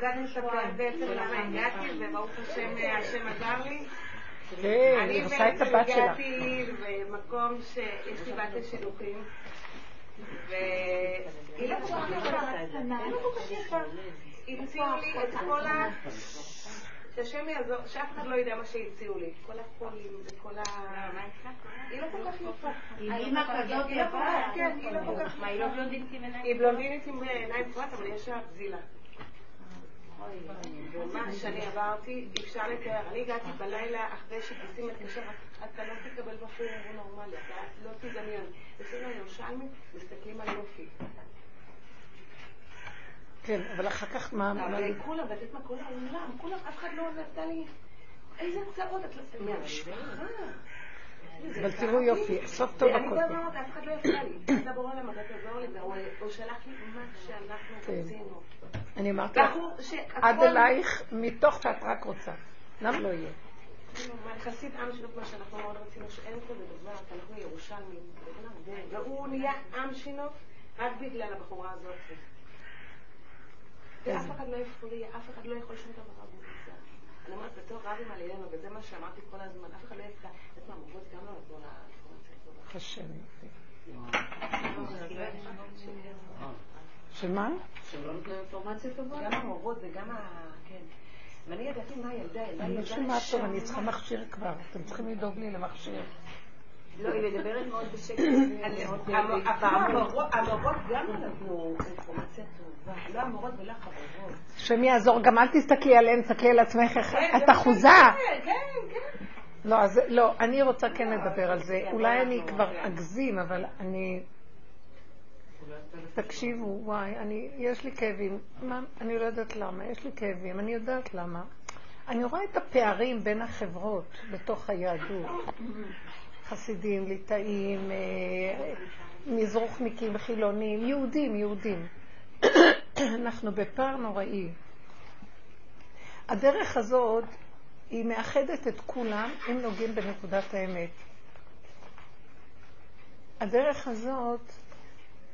הגעתי לספר בעצם למה הגעתי, וברוך השם, השם עזר לי. כן, אני היא עושה את הבת שלך. הגעתי במקום שיש לי בת לשילוחים, והיא לא כל כך יפה, היא לא יפה. המציאו לי את כל ה... שהשם יעזור, שאף אחד לא ידע מה שהציעו לי. כל החולים וכל ה... היא לא כל כך יפה. כזאת היא לא כל כך- יפה? כן, היא לא כל כך מה, היא לא בלונדינית עם עיניים? היא בלונדינית עם עיניים פרט, אבל יש לה פזילה. ומה שאני עברתי, אפשר לתאר. אני הגעתי בלילה אחרי שגיסי מתקשר, אתה לא תקבל בחור נורמלי, אתה לא תדמיין. אצלנו הירושלמים מסתכלים על יופי. כן, אבל אחר כך מה... מה- וכולם, ואת יודעת מה, כולם, כולם, אף אחד לא נתן לי... איזה הצעות, את לא... מהמשפחה. אבל תראו יופי, סוף טוב אני הכל כל טוב. הזמן אומרת, אף אחד לא יפריע לי. אתה בורא אתה תעזור לי, והוא הוא שלח לי מה שאנחנו כן. רצינו. אני אמרתי לך, עד אלייך מתוך שאת רק רוצה. למה לא יהיה? כאילו, יחסית עם שלו, מה שאנחנו מאוד רצינו, שאין כזה דבר, כי אנחנו ירושלמים, והוא נהיה עם שינו רק בגלל הבחורה הזאת. ואף אחד לא יפריע, אף אחד לא יכול שום דבר בזה. אני אומרת, בתור רבים עלינו, וזה מה שאמרתי כל הזמן, אף אחד לא יפתח. את מה, גם לא נתנו לה. השם. שמה? שלא נותנים אינפורמציה טובה? גם המורות וגם ה... כן. ואני ידעתי מה הילדה, ילדה אני לא שומעת טוב, אני. צריכה מכשיר כבר. אתם צריכים לדאוג לי למכשיר. לא, היא מדברת מאוד בשקט. בקצרה. המורות גם לא נתנו אינפורמציה טובה. לא המורות ולא החברות. השם יעזור, גם אל תסתכלי עליהן, תסתכלי על עצמך, איך כן, את אחוזה. שאני- כן, כן. לא, אז לא, אני רוצה כן לדבר על זה. אולי אני כבר אגזים, אבל אני... תקשיבו, וואי, אני, יש לי כאבים. מה, אני לא יודעת למה, יש לי כאבים, אני יודעת למה. אני רואה את הפערים בין החברות בתוך היהדות. חסידים, ליטאים, אה, מזרוחניקים, חילונים, יהודים, יהודים. אנחנו בפער נוראי. הדרך הזאת היא מאחדת את כולם אם נוגעים בנקודת האמת. הדרך הזאת,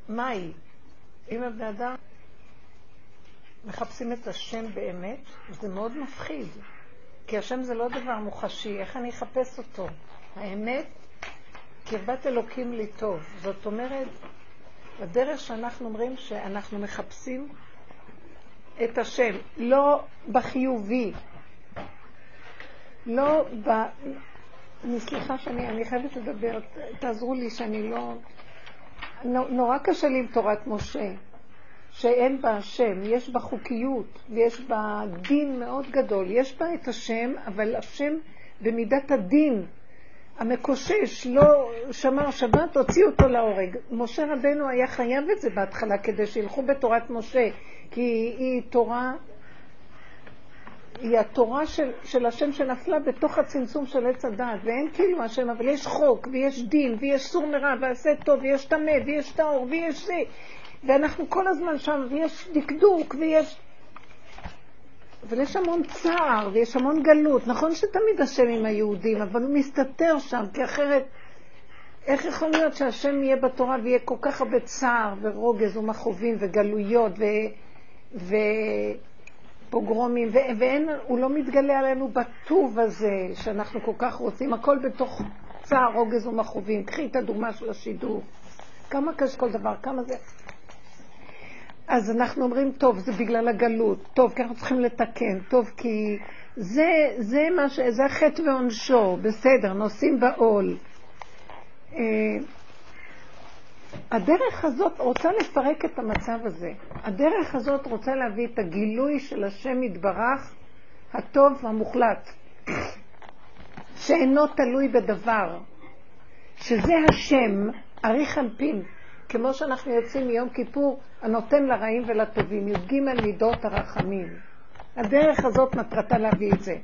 מה היא? אם הבני אדם מחפשים את השם באמת, זה מאוד מפחיד. כי השם זה לא דבר מוחשי, איך אני אחפש אותו? האמת, קרבת אלוקים לי טוב. זאת אומרת, בדרך שאנחנו אומרים שאנחנו מחפשים את השם, לא בחיובי, לא ב... אני סליחה שאני אני חייבת לדבר, תעזרו לי שאני לא... נו- נורא קשה לי עם תורת משה, שאין בה השם, יש בה חוקיות ויש בה דין מאוד גדול. יש בה את השם, אבל השם במידת הדין המקושש, לא שמר שבת, הוציא אותו להורג. משה רבנו היה חייב את זה בהתחלה כדי שילכו בתורת משה, כי היא תורה היא התורה של, של השם שנפלה בתוך הצמצום של עץ הדעת, ואין כאילו השם, אבל יש חוק, ויש דין, ויש סור מרע, ועשה טוב, ויש טמא, ויש טהור, ויש זה, ואנחנו כל הזמן שם, ויש דקדוק, ויש... אבל יש המון צער, ויש המון גלות. נכון שתמיד השם עם היהודים, אבל הוא מסתתר שם, כי אחרת, איך יכול להיות שהשם יהיה בתורה ויהיה כל כך הרבה צער, ורוגז, ומכאובים, וגלויות, ו... ו... פוגרומים, ו- ואין, הוא לא מתגלה עלינו בטוב הזה שאנחנו כל כך רוצים, הכל בתוך צער, רוגז ומכאובים. קחי את הדוגמה של השידור. כמה קשה כל דבר, כמה זה... אז אנחנו אומרים, טוב, זה בגלל הגלות, טוב, כי אנחנו צריכים לתקן, טוב, כי זה, זה, מה ש... זה החטא ועונשו, בסדר, נושאים בעול. הדרך הזאת רוצה לפרק את המצב הזה. הדרך הזאת רוצה להביא את הגילוי של השם יתברך, הטוב והמוחלט, שאינו תלוי בדבר, שזה השם, אריך אנפין, כמו שאנחנו יוצאים מיום כיפור, הנותן לרעים ולטובים, י"ג מידות הרחמים. הדרך הזאת מטרתה להביא את זה.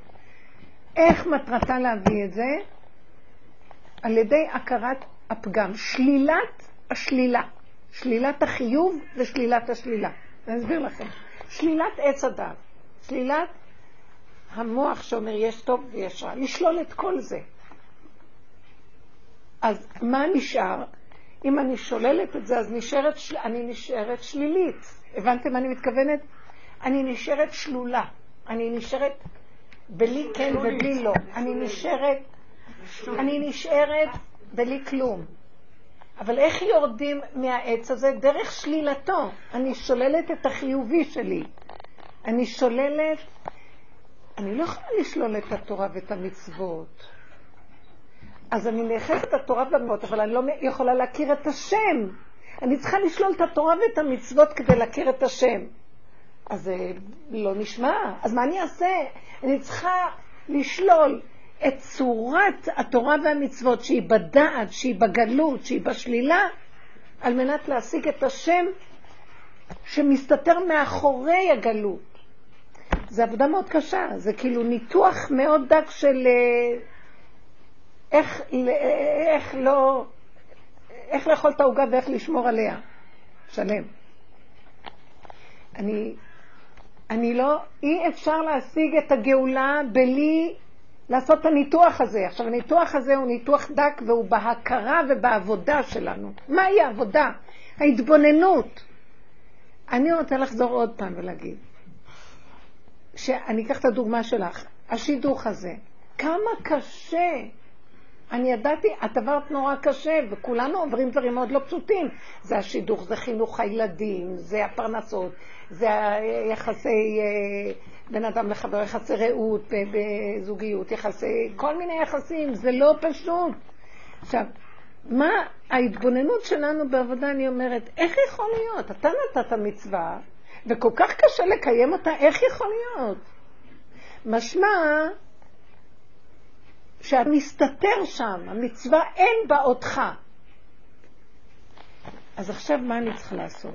איך מטרתה להביא את זה? על ידי הכרת הפגם, שלילת השלילה, שלילת החיוב ושלילת השלילה. אני אסביר לכם. שלילת עץ הדת, שלילת המוח שאומר יש טוב ויש רע, לשלול את כל זה. אז מה נשאר? אם אני שוללת את זה, אז נשארת. אני נשארת שלילית. הבנתם מה אני מתכוונת? אני נשארת שלולה. אני נשארת בלי כן ובלי לא. אני נשארת, אני נשארת בלי כלום. אבל איך יורדים מהעץ הזה? דרך שלילתו. אני שוללת את החיובי שלי. אני שוללת, אני לא יכולה לשלול את התורה ואת המצוות. אז אני נאחזת את התורה והמצוות, אבל אני לא יכולה להכיר את השם. אני צריכה לשלול את התורה ואת המצוות כדי להכיר את השם. אז זה לא נשמע. אז מה אני אעשה? אני צריכה לשלול את צורת התורה והמצוות שהיא בדעת, שהיא בגלות, שהיא בשלילה, על מנת להשיג את השם שמסתתר מאחורי הגלות. זו עבודה מאוד קשה, זה כאילו ניתוח מאוד דק של אה, איך, איך לא, איך לאכול את העוגה ואיך לשמור עליה. שלם. אני, אני לא, אי אפשר להשיג את הגאולה בלי לעשות את הניתוח הזה. עכשיו, הניתוח הזה הוא ניתוח דק והוא בהכרה ובעבודה שלנו. מהי העבודה? ההתבוננות. אני רוצה לחזור עוד פעם ולהגיד, שאני אקח את הדוגמה שלך, השידוך הזה, כמה קשה. אני ידעתי, את עברת נורא קשה, וכולנו עוברים דברים מאוד לא פשוטים. זה השידוך, זה חינוך הילדים, זה הפרנסות, זה היחסי אה, בין אדם לחבר, יחסי רעות, בזוגיות, יחסי, כל מיני יחסים, זה לא פשוט. עכשיו, מה ההתבוננות שלנו בעבודה, אני אומרת, איך יכול להיות? אתה נתת מצווה, וכל כך קשה לקיים אותה, איך יכול להיות? משמע שאת מסתתר שם, המצווה אין בה אותך. אז עכשיו מה אני צריכה לעשות?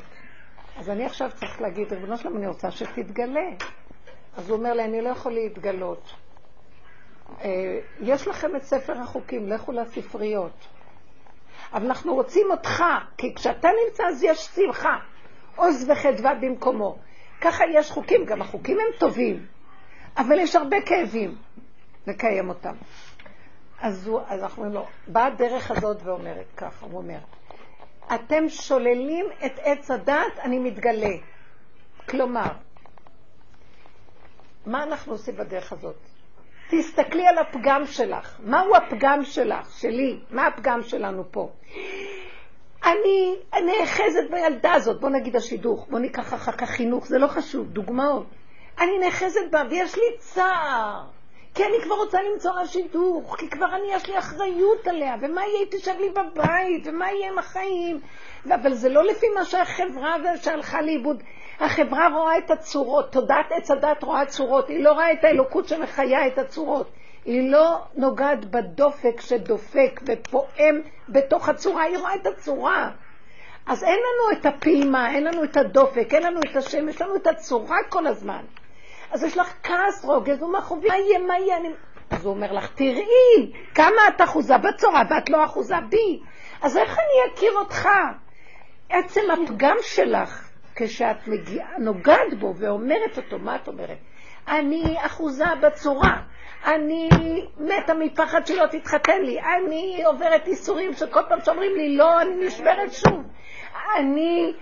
אז אני עכשיו צריך להגיד, ריבונו שלום, אני רוצה שתתגלה. אז הוא אומר לי, אני לא יכול להתגלות. אה, יש לכם את ספר החוקים, לכו לספריות. אבל אנחנו רוצים אותך, כי כשאתה נמצא אז יש שמחה. עוז וחדווה במקומו. ככה יש חוקים, גם החוקים הם טובים, אבל יש הרבה כאבים לקיים אותם. אז, הוא, אז אנחנו אומרים לו, באה הדרך הזאת ואומרת ככה, הוא אומר, אתם שוללים את עץ הדת, אני מתגלה. כלומר, מה אנחנו עושים בדרך הזאת? תסתכלי על הפגם שלך. מהו הפגם שלך, שלי? מה הפגם שלנו פה? אני נאחזת בילדה הזאת, בוא נגיד השידוך, בוא ניקח אחר כך חינוך, זה לא חשוב, דוגמאות. אני נאחזת בה ויש לי צער, כי אני כבר רוצה למצוא לה שידוך, כי כבר אני, יש לי אחריות עליה, ומה יהיה, היא תשב לי בבית, ומה יהיה עם החיים. אבל זה לא לפי מה שהחברה שהלכה לאיבוד. החברה רואה את הצורות, תודעת עץ הדת רואה צורות, היא לא רואה את האלוקות שמחיה את הצורות. היא לא נוגעת בדופק שדופק ופועם בתוך הצורה, היא רואה את הצורה. אז אין לנו את הפעימה, אין לנו את הדופק, אין לנו את השם, יש לנו את הצורה כל הזמן. אז יש לך כעס, רוגז ומחובי, מה יהיה, מה יהיה? אני... אז הוא אומר לך, תראי, כמה את אחוזה בצורה ואת לא אחוזה בי. אז איך אני אכיר אותך? עצם הפגם שלך, כשאת מגיעה, נוגעת בו ואומרת אותו, מה את אומרת? אני אחוזה בצורה, אני מתה מפחד שלא תתחתן לי, אני עוברת איסורים שכל פעם שאומרים לי לא, אני נשברת שוב. אני,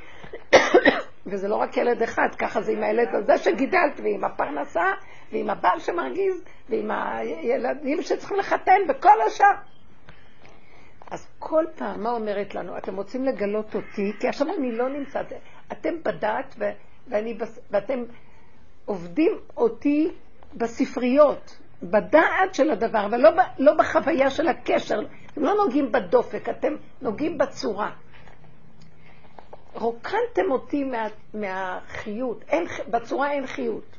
וזה לא רק ילד אחד, ככה זה עם הילד הזה שגידלת, ועם הפרנסה, ועם הבעל שמרגיז, ועם הילדים שצריכים לחתן, וכל השאר. אז כל פעם, מה אומרת לנו? אתם רוצים לגלות אותי, כי עכשיו אני לא נמצאת, אתם בדת, ו- ואני, ואתם עובדים אותי בספריות, בדעת של הדבר, אבל לא, לא בחוויה של הקשר. אתם לא נוגעים בדופק, אתם נוגעים בצורה. רוקנתם אותי מה, מהחיות, אין, בצורה אין חיות.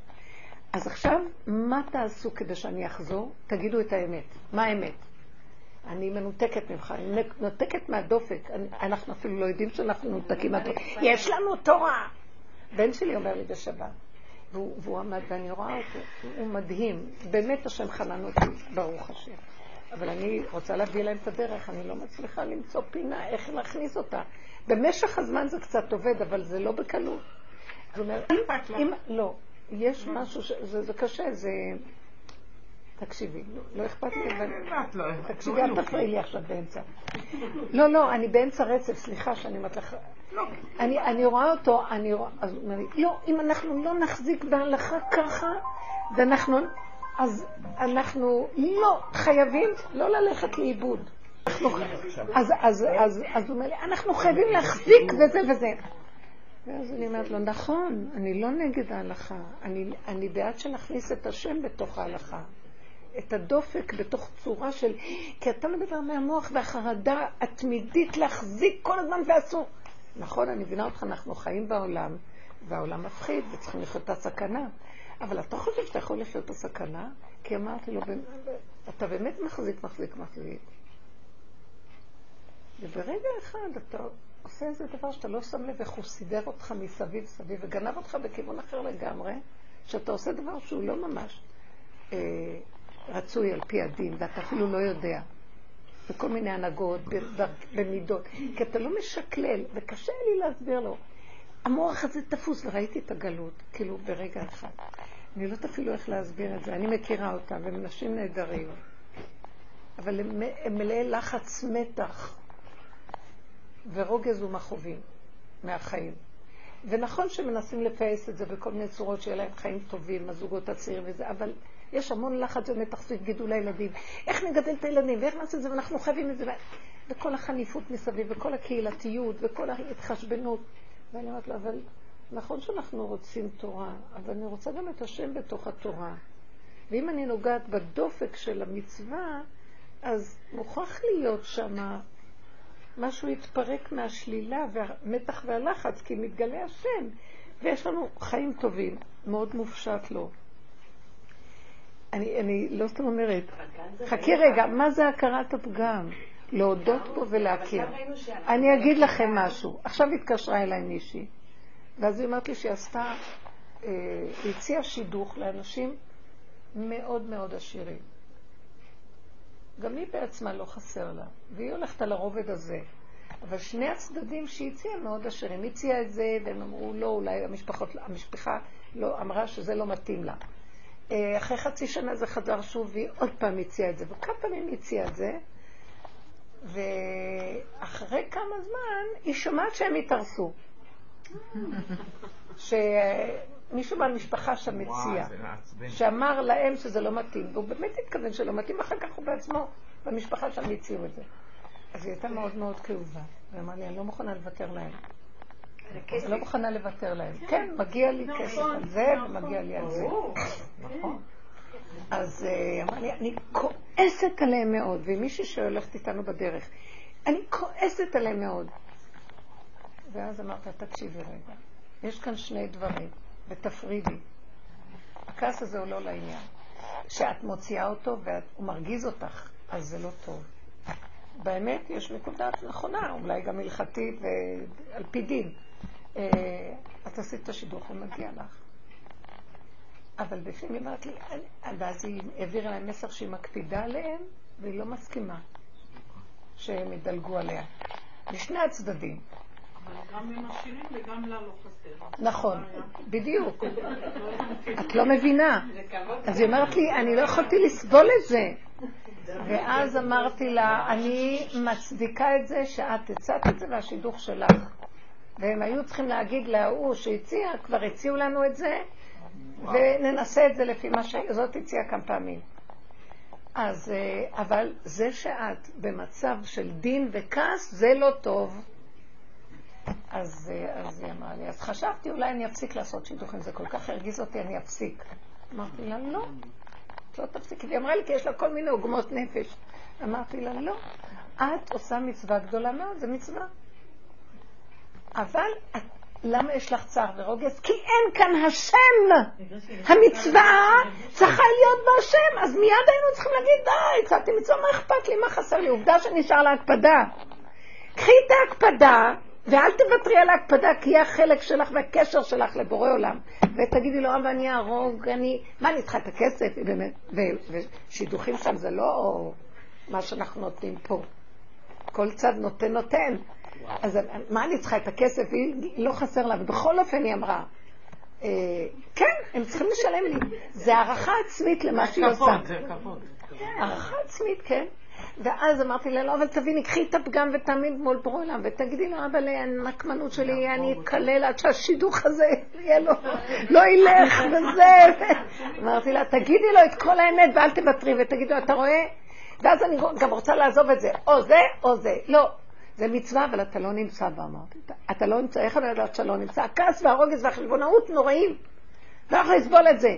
אז עכשיו, מה תעשו כדי שאני אחזור? תגידו את האמת. מה האמת? אני מנותקת ממך, אני מנותקת מהדופק. אנחנו אפילו לא יודעים שאנחנו מנותקים מהדופק. יש לנו תורה. בן שלי אומר לי בשבת, והוא, והוא עמד ואני רואה אותו, הוא מדהים. באמת השם חנן אותי, ברוך השם. אבל אני רוצה להביא להם את הדרך, אני לא מצליחה למצוא פינה, איך להכניס אותה. במשך הזמן זה קצת עובד, אבל זה לא בקלות. זאת אומרת, אם, אם, לא, יש משהו, ש, זה, זה קשה, זה... תקשיבי, לא- לא אכפת לי, אבל... לא- תקשיבי, אל תפריעי לי עכשיו באמצע. לא, לא, אני באמצע רצף, סליחה שאני אומרת לך. אני, אני רואה אותו, אני רואה, אז הוא אומר לי, לא, אם אנחנו לא נחזיק בהלכה ככה, ואנחנו, אז אנחנו לא חייבים לא ללכת לאיבוד. אז, הוא אומר לי, אנחנו חייבים להחזיק וזה וזה. ואז אני אומרת לו, נכון, אני לא נגד ההלכה, אני, אני בעד שנכניס את השם בתוך ההלכה. את הדופק בתוך צורה של... כי אתה מדבר מהמוח והחרדה התמידית להחזיק כל הזמן ואסור. נכון, אני מבינה אותך, אנחנו חיים בעולם, והעולם מפחיד, וצריכים לחיות את הסכנה. אבל אתה חושב שאתה יכול לחיות את הסכנה? כי אמרתי לו, אתה באמת מחזיק, מחזיק, מחזיק. וברגע אחד אתה עושה איזה דבר שאתה לא שם לב איך הוא סידר אותך מסביב סביב וגנב אותך בכיוון אחר לגמרי, שאתה עושה דבר שהוא לא ממש אה, רצוי על פי הדין, ואתה אפילו לא יודע. בכל מיני הנהגות, במידות, כי אתה לא משקלל, וקשה לי להסביר לו. המוח הזה תפוס, וראיתי את הגלות, כאילו ברגע אחד. אני לא יודעת אפילו איך להסביר את זה, אני מכירה אותם, והם נשים נהדרים. אבל הם, הם מלאי לחץ מתח ורוגז ומכאובים מהחיים. ונכון שמנסים לפייס את זה בכל מיני צורות שיהיה להם חיים טובים, הזוגות הצעירים וזה, אבל יש המון לחץ ומתח סביב גידול הילדים. איך נגדל את הילדים, ואיך נעשה את זה, ואנחנו חייבים את זה, וכל החניפות מסביב, וכל הקהילתיות, וכל ההתחשבנות. ואני אומרת לו, אבל נכון שאנחנו רוצים תורה, אבל אני רוצה גם את השם בתוך התורה. ואם אני נוגעת בדופק של המצווה, אז מוכרח להיות שם משהו יתפרק מהשלילה והמתח והלחץ, כי מתגלה השם, ויש לנו חיים טובים, מאוד מופשט לו. אני, אני לא סתם אומרת, חכי רגע, מה זה הכרת הפגם? להודות בו ולהכיר. אני אגיד לכם משהו. עכשיו התקשרה אליי מישהי, ואז היא אמרת לי שהיא עשתה, אה, היא הציעה שידוך לאנשים מאוד מאוד עשירים. גם היא בעצמה לא חסר לה, והיא הולכת על הרובד הזה. אבל שני הצדדים שהיא הציעה מאוד עשירים. היא הציעה את זה, והם אמרו, לא, אולי המשפחות, המשפחה לא, אמרה שזה לא מתאים לה. אה, אחרי חצי שנה זה חזר שוב, והיא עוד פעם הציעה את זה. וכמה פעמים היא הציעה את זה, ואחרי כמה זמן היא שומעת שהם התארסו. שמישהו מהמשפחה שם הציע, שאמר להם שזה לא מתאים, והוא באמת התכוון שלא מתאים, אחר כך הוא בעצמו, במשפחה שם הציעו את זה. אז היא הייתה מאוד מאוד כאובה, ואמרה לי, אני לא מוכנה לוותר להם. אני לא מוכנה לוותר להם. כן, מגיע לי כסף על זה, ומגיע לי על זה. נכון. אז אה, אמרה לי, אני כועסת עליהם מאוד, ועם מישהי שהולכת איתנו בדרך, אני כועסת עליהם מאוד. ואז אמרת, תקשיבי רגע, יש כאן שני דברים, ותפרידי. הכעס הזה הוא לא לעניין. כשאת מוציאה אותו והוא מרגיז אותך, אז זה לא טוב. באמת יש נקודה נכונה, אולי גם הלכתית ועל פי דין. אה, את עשית את השידוך ומגיע לך. אבל בפנים היא אמרת לי, ואז היא העבירה להם מסר שהיא מקפידה עליהם, והיא לא מסכימה שהם ידלגו עליה. משני הצדדים. גם הם עשירים וגם לה לא חסר. נכון, בדיוק. את לא מבינה. אז היא אומרת לי, אני לא יכולתי לסבול את זה. ואז אמרתי לה, אני מצדיקה את זה שאת הצעת את זה והשידוך שלך. והם היו צריכים להגיד להוא שהציע, כבר הציעו לנו את זה, וננסה את זה לפי מה שזאת הציעה כמה פעמים. אז, אה, אבל זה שאת במצב של דין וכעס, זה לא טוב. אז, אז היא אמרה לי, אז חשבתי אולי אני אפסיק לעשות שידוכים, זה כל כך הרגיז אותי, אני אפסיק. אמרתי לה, לא, את לא תפסיקי. היא אמרה לי, כי יש לה כל מיני עוגמות נפש. אמרתי לה, לא, את עושה מצווה גדולה מאוד, זו מצווה. אבל את, למה יש לך צער ורוגז? כי אין כאן השם. המצווה צריכה להיות בהשם. אז מיד היינו צריכים להגיד, די, הצעתי מצווה, מה אכפת לי, מה חסר לי? עובדה שנשאר להקפדה. קחי את ההקפדה, ואל תוותרי על ההקפדה, כי היא החלק שלך והקשר שלך לבורא עולם. ותגידי לו, אבל אני אהרוג, אני... מה, אני צריכה את הכסף? באמת, ושידוכים שם זה לא מה שאנחנו נותנים פה. כל צד נותן נותן. אז מה אני צריכה את הכסף? היא לא חסר לה. ובכל אופן היא אמרה, אה, כן, הם צריכים לשלם לי. זה הערכה עצמית למה שהיא עושה. כבוד, זה כבוד. הערכה עצמית, כן. ואז אמרתי לה, לא, אבל תביני, קחי את הפגם ותעמיד מול בורא עולם, ותגידי לו, אבל הנקמנות שלי, אני אקלל עד שהשידוך הזה יהיה לו, לא ילך וזה. אמרתי לה, תגידי לו את כל האמת ואל תוותרי, ותגידי לו, אתה רואה? ואז אני גם רוצה לעזוב את זה, או זה או זה. לא, זה מצווה, אבל אתה לא נמצא בה, אמרתי. אתה לא נמצא, איך אני יודעת שאתה לא נמצא? הכעס והרוגז והחשבונאות נוראים. לא יכול לסבול את זה.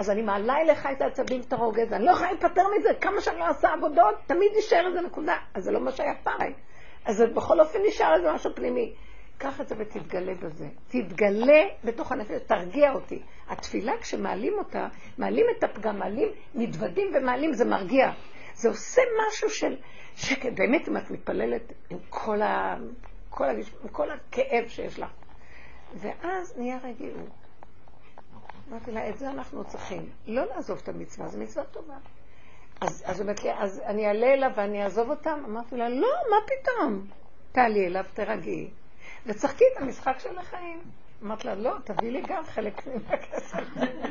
אז אני מעלה אליך את העצבים, את הרוגז, אני לא יכולה להיפטר מזה, כמה שאני לא עושה עבודות, תמיד נשאר איזה נקודה. אז זה לא מה שהיה פעם. אז זה בכל אופן נשאר איזה משהו פנימי. קח את זה ותתגלה בזה. תתגלה בתוך הנפש, תרגיע אותי. התפילה, כשמעלים אותה, מעלים את הפגם, מעלים, מתוודים ומעלים, זה מרגיע. זה עושה משהו של שקט. באמת, אם את מתפללת עם כל, ה... כל, ה... עם כל הכאב שיש לך. ואז נהיה רגיעות. אמרתי לה, את זה אנחנו צריכים. לא לעזוב את המצווה, זו מצווה טובה. אז, אז אומרת לי, אז אני אעלה אליו ואני אעזוב אותם? אמרתי לה, לא, מה פתאום? תעלי אליו, תרגעי. וצחקי את המשחק של החיים. אמרתי לה, לא, תביא לי גם חלק מהכסף.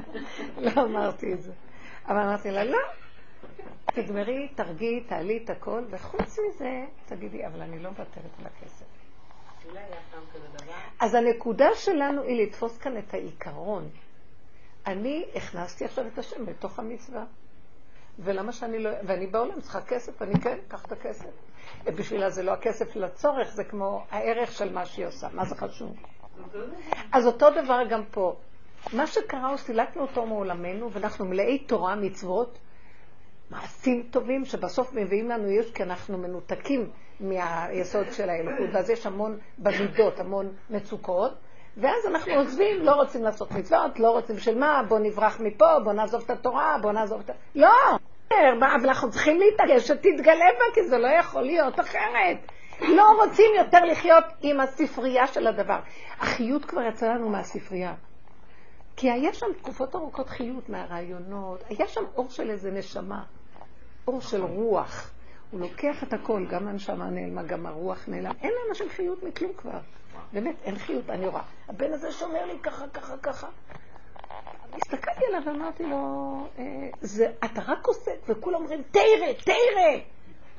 לא אמרתי את זה. אבל אמרתי לה, לא, תגמרי, תרגיעי, תעלי את הכל, וחוץ מזה, תגידי, אבל אני לא מוותרת על הכסף. אז הנקודה שלנו היא לתפוס כאן את העיקרון. אני הכנסתי עכשיו את השם בתוך המצווה. ולמה שאני לא... ואני בעולם צריכה כסף, אני כן, קח את הכסף. בשבילה זה לא הכסף לצורך, זה כמו הערך של מה שהיא עושה. מה זה חשוב? אז אותו דבר גם פה. מה שקרה הוא סילקנו אותו מעולמנו, ואנחנו מלאי תורה, מצוות, מעשים טובים, שבסוף מביאים לנו יש, כי אנחנו מנותקים מהיסוד של האלוקות, ואז יש המון במידות, המון מצוקות. ואז אנחנו עוזבים, לא רוצים לעשות מצוות, לא רוצים של מה, בוא נברח מפה, בוא נעזוב את התורה, בוא נעזוב את ה... לא! אבל אנחנו צריכים להתרגש שתתגלה בה, כי זה לא יכול להיות אחרת. לא רוצים יותר לחיות עם הספרייה של הדבר. החיות כבר יצא לנו מהספרייה. כי היה שם תקופות ארוכות חיות מהרעיונות, היה שם אור של איזה נשמה, אור של רוח. הוא לוקח את הכל, גם הנשמה נעלמה, גם הרוח נעלם. אין לאנשים חיות מכלום כבר. באמת, אין חיות, אני רואה. הבן הזה שומר לי ככה, ככה, ככה. הסתכלתי עליו ואמרתי לו, אה, זה, אתה רק עושה, וכולם אומרים, תראה, תראה.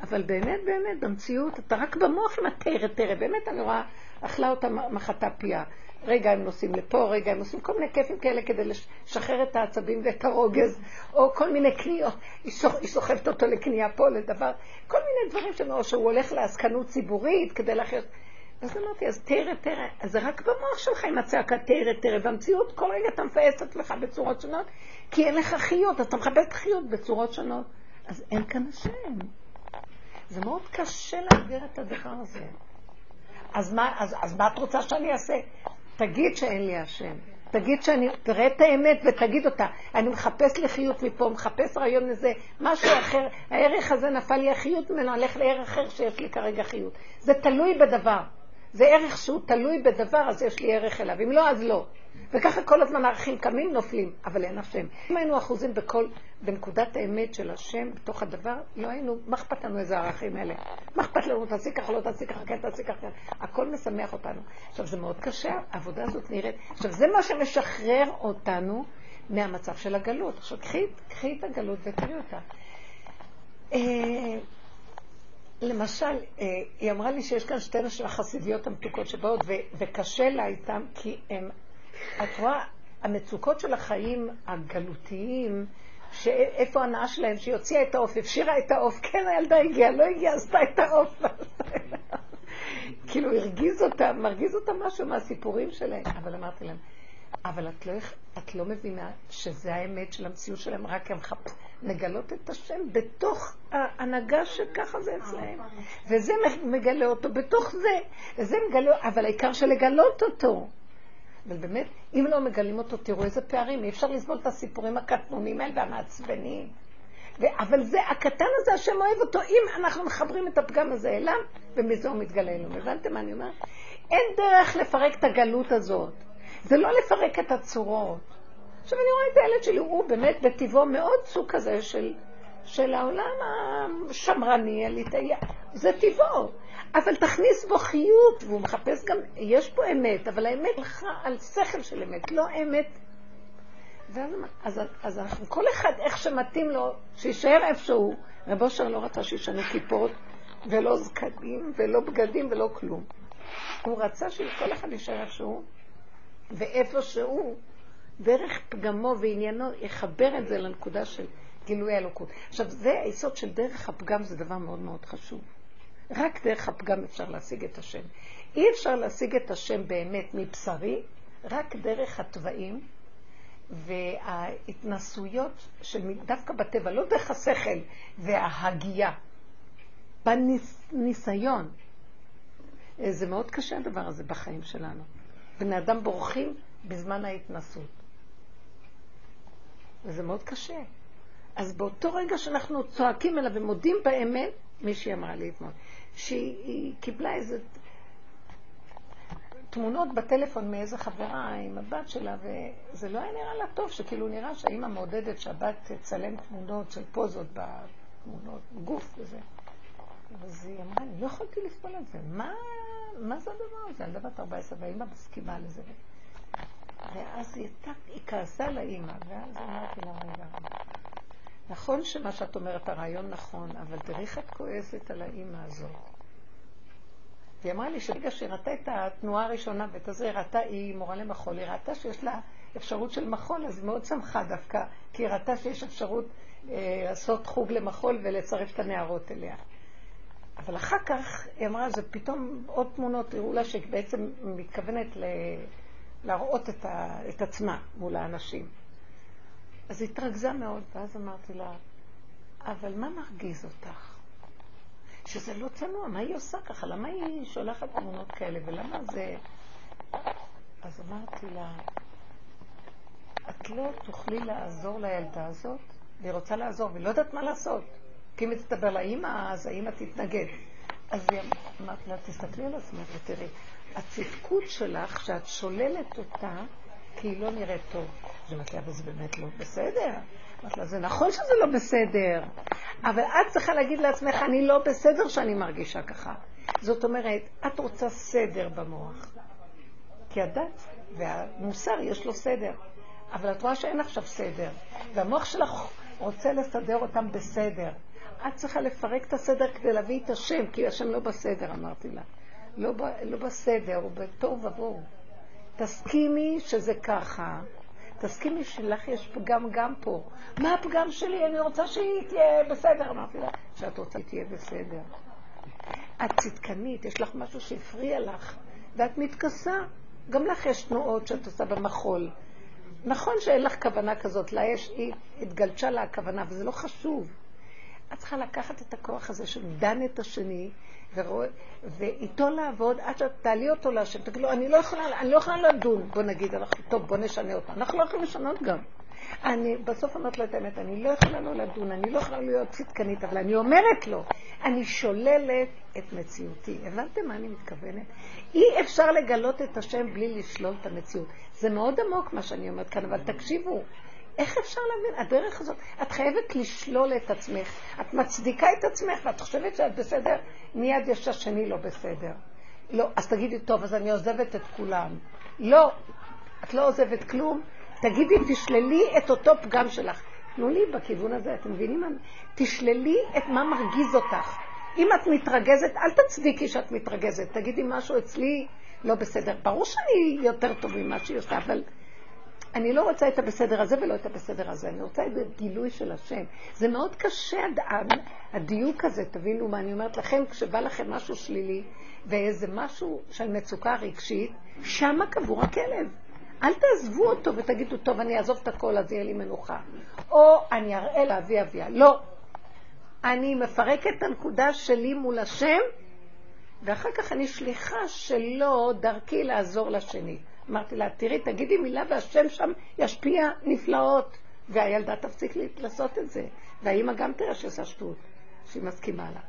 אבל באמת, באמת, במציאות, אתה רק במוח עם התרא, תרא. באמת, אני רואה, אכלה אותה מחתה פיה. רגע הם נוסעים לפה, רגע הם עושים כל מיני כיפים כאלה כדי לשחרר את העצבים ואת הרוגז, או כל מיני קניות, היא סוחבת אותו לקנייה פה, לדבר, כל מיני דברים, או שהוא הולך לעסקנות ציבורית כדי להחיות. אז אמרתי, אז תראה, תראה, זה רק במוח שלך עם הצעקה תראה, תראה. במציאות כל רגע אתה מפעס את עצמך בצורות שונות, כי אין לך חיות, אתה מכבד חיות בצורות שונות. אז אין כאן השם. זה מאוד קשה להגדיר את הדבר הזה. אז מה, אז, אז מה את רוצה שאני אעשה? תגיד שאין לי השם. תגיד שאני, תראה את האמת ותגיד אותה. אני מחפש לחיות מפה, מחפש רעיון לזה, משהו אחר. הערך הזה נפל לי החיות ממנו, הולך לערך אחר שיש לי כרגע חיות. זה תלוי בדבר. זה ערך שהוא תלוי בדבר, אז יש לי ערך אליו. אם לא, אז לא. וככה כל הזמן הערכים קמים, נופלים, אבל אין השם. אם היינו אחוזים בכל, בנקודת האמת של השם בתוך הדבר, לא היינו, מה אכפת לנו איזה הערכים האלה? מה אכפת לנו, תעשי ככה, לא תעשי ככה, כן תעשי ככה, הכל משמח אותנו. עכשיו, זה מאוד קשה, העבודה הזאת נראית, עכשיו, זה מה שמשחרר אותנו מהמצב של הגלות. עכשיו, קחי, קחי את הגלות ותראי אותה. למשל, אה, היא אמרה לי שיש כאן שתי נשים החסידיות המתוקות שבאות, וקשה לה איתן, כי הם, את רואה, המצוקות של החיים הגלותיים, שאיפה ההנאה שלהם, שהיא הוציאה את העוף, הפשירה את העוף, כן הילדה הגיעה, לא הגיעה, עשתה את העוף. כאילו הרגיז אותה, מרגיז אותה משהו מהסיפורים שלהם. אבל אמרתי להם, אבל את לא, את לא מבינה שזה האמת של המציאות שלהם, רק הם חפ... מגלות את השם בתוך ההנהגה שככה זה אצלהם. וזה מגלה אותו בתוך זה, וזה מגלה, אבל העיקר של לגלות אותו. אבל באמת, אם לא מגלים אותו, תראו איזה פערים, אי אפשר לסבול את הסיפורים הקטנונים האלה והמעצבנים. ו- אבל זה, הקטן הזה, השם אוהב אותו, אם אנחנו מחברים את הפגם הזה אליו, ומזה הוא מתגלה אלינו. הבנתם מה אני אומרת? אין דרך לפרק את הגלות הזאת. זה לא לפרק את הצורות. עכשיו אני רואה את הילד שלי, הוא באמת בטבעו מאוד סוג כזה של, של העולם השמרני, הליטאי. זה טבעו. אבל תכניס בו חיות, והוא מחפש גם, יש פה אמת, אבל האמת הלכה על שכל של אמת, לא אמת. ואז, אז, אז אנחנו, כל אחד איך שמתאים לו, שיישאר איפשהו. רב אושר לא רצה שישנו כיפות, ולא זקנים, ולא בגדים, ולא כלום. הוא רצה שכל אחד יישאר איפשהו, ואיפה שהוא, דרך פגמו ועניינו, יחבר את זה לנקודה של גילוי האלוקות. עכשיו, זה היסוד של דרך הפגם, זה דבר מאוד מאוד חשוב. רק דרך הפגם אפשר להשיג את השם. אי אפשר להשיג את השם באמת מבשרי, רק דרך התוואים וההתנסויות של דווקא בטבע, לא דרך השכל וההגייה, בניסיון. זה מאוד קשה הדבר הזה בחיים שלנו. בני אדם בורחים בזמן ההתנסות. וזה מאוד קשה. אז באותו רגע שאנחנו צועקים אליו ומודים באמת, מישהי אמרה לי אתמול, שהיא קיבלה איזה תמונות בטלפון מאיזה חברה עם הבת שלה, וזה לא היה נראה לה טוב, שכאילו נראה שהאימא מעודדת שהבת תצלם תמונות של פוזות בתמונות, גוף וזה. אז היא אמרה, אני לא יכולתי לסבול את זה. מה, מה זה הדבר הזה? ילדה בת 14, והאימא מסכימה לזה. ואז היא, היא כעסה לאימא, ואז אמרתי לה, רגע, נכון שמה שאת אומרת, הרעיון נכון, אבל תראי איך את כועסת על האימא הזאת. והיא אמרה לי שברגע שהיא ראתה את התנועה הראשונה ואת הזה, היא ראתה, היא מורה למחול, היא ראתה שיש לה אפשרות של מחול, אז היא מאוד שמחה דווקא, כי היא ראתה שיש אפשרות אה, לעשות חוג למחול ולצרף את הנערות אליה. אבל אחר כך היא אמרה, זה פתאום עוד תמונות, הראו לה שבעצם מתכוונת ל... להראות את, ה... את עצמה מול האנשים. אז היא התרכזה מאוד, ואז אמרתי לה, אבל מה מרגיז אותך? שזה לא צנוע, מה היא עושה ככה? למה היא שולחת תמונות כאלה? ולמה זה... אז אמרתי לה, את לא תוכלי לעזור לילדה הזאת? והיא רוצה לעזור, והיא לא יודעת מה לעשות. כי אם תדבר לאימא, אז האימא תתנגד. אז היא אמרת לה, תסתכלי על עצמך ותראי, הצדקות שלך, שאת שוללת אותה, כי היא לא נראית טוב. אמרתי לה, אבל זה באמת לא בסדר. אמרתי לה, זה נכון שזה לא בסדר, אבל את צריכה להגיד לעצמך, אני לא בסדר שאני מרגישה ככה. זאת אומרת, את רוצה סדר במוח. כי הדת והמוסר יש לו סדר. אבל את רואה שאין עכשיו סדר, והמוח שלך רוצה לסדר אותם בסדר. את צריכה לפרק את הסדר כדי להביא את השם, כי השם לא בסדר, אמרתי לה. לא, ב, לא בסדר, הוא בתוהו ובוהו. תסכימי שזה ככה, תסכימי שלך יש פגם גם פה. מה הפגם שלי? אני רוצה שהיא תהיה בסדר. אמרתי לה, שאת רוצה שהיא תהיה בסדר. את צדקנית, יש לך משהו שהפריע לך, ואת מתכסה. גם לך יש תנועות שאת עושה במחול. נכון שאין לך כוונה כזאת, לה יש, היא התגלשה לה הכוונה, וזה לא חשוב. את צריכה לקחת את הכוח הזה שדן את השני. ואיתו לעבוד עד שאת תעלי אותו להשם. תגיד לו, אני לא אני לא יכולה לדון. בוא נגיד, טוב, בוא נשנה אותה. אנחנו לא יכולים לשנות גם. אני בסוף אומרת לו את האמת, אני לא יכולה לא לדון, אני לא יכולה להיות צדקנית, אבל אני אומרת לו, אני שוללת את מציאותי. הבנתם מה אני מתכוונת? אי אפשר לגלות את השם בלי לשלול את המציאות. זה מאוד עמוק מה שאני אומרת כאן, אבל תקשיבו, איך אפשר להבין? הדרך הזאת, את חייבת לשלול את עצמך. את מצדיקה את עצמך ואת חושבת שאת בסדר, מיד יש השני לא בסדר. לא, אז תגידי, טוב, אז אני עוזבת את כולם. לא, את לא עוזבת כלום. תגידי, תשללי את אותו פגם שלך. תנו לי בכיוון הזה, אתם מבינים? תשללי את מה מרגיז אותך. אם את מתרגזת, אל תצדיקי שאת מתרגזת. תגידי משהו אצלי לא בסדר. ברור שאני יותר טוב ממה שהיא עושה, אבל אני לא רוצה את הבסדר הזה ולא את הבסדר הזה, אני רוצה את הגילוי של השם. זה מאוד קשה, הדיוק הזה, תבינו מה אני אומרת לכם, כשבא לכם משהו שלילי ואיזה משהו של מצוקה רגשית, שמה קבור הכלב. אל תעזבו אותו ותגידו, טוב, אני אעזוב את הכל, אז יהיה לי מנוחה. או אני אראה לאבי אביה. לא. אני מפרקת את הנקודה שלי מול השם, ואחר כך אני שליחה שלו דרכי לעזור לשני. אמרתי לה, תראי, תגידי מילה והשם שם ישפיע נפלאות. והילדה תפסיק לעשות את זה. והאימא גם תראה שהיא עושה שטות, שהיא מסכימה לה.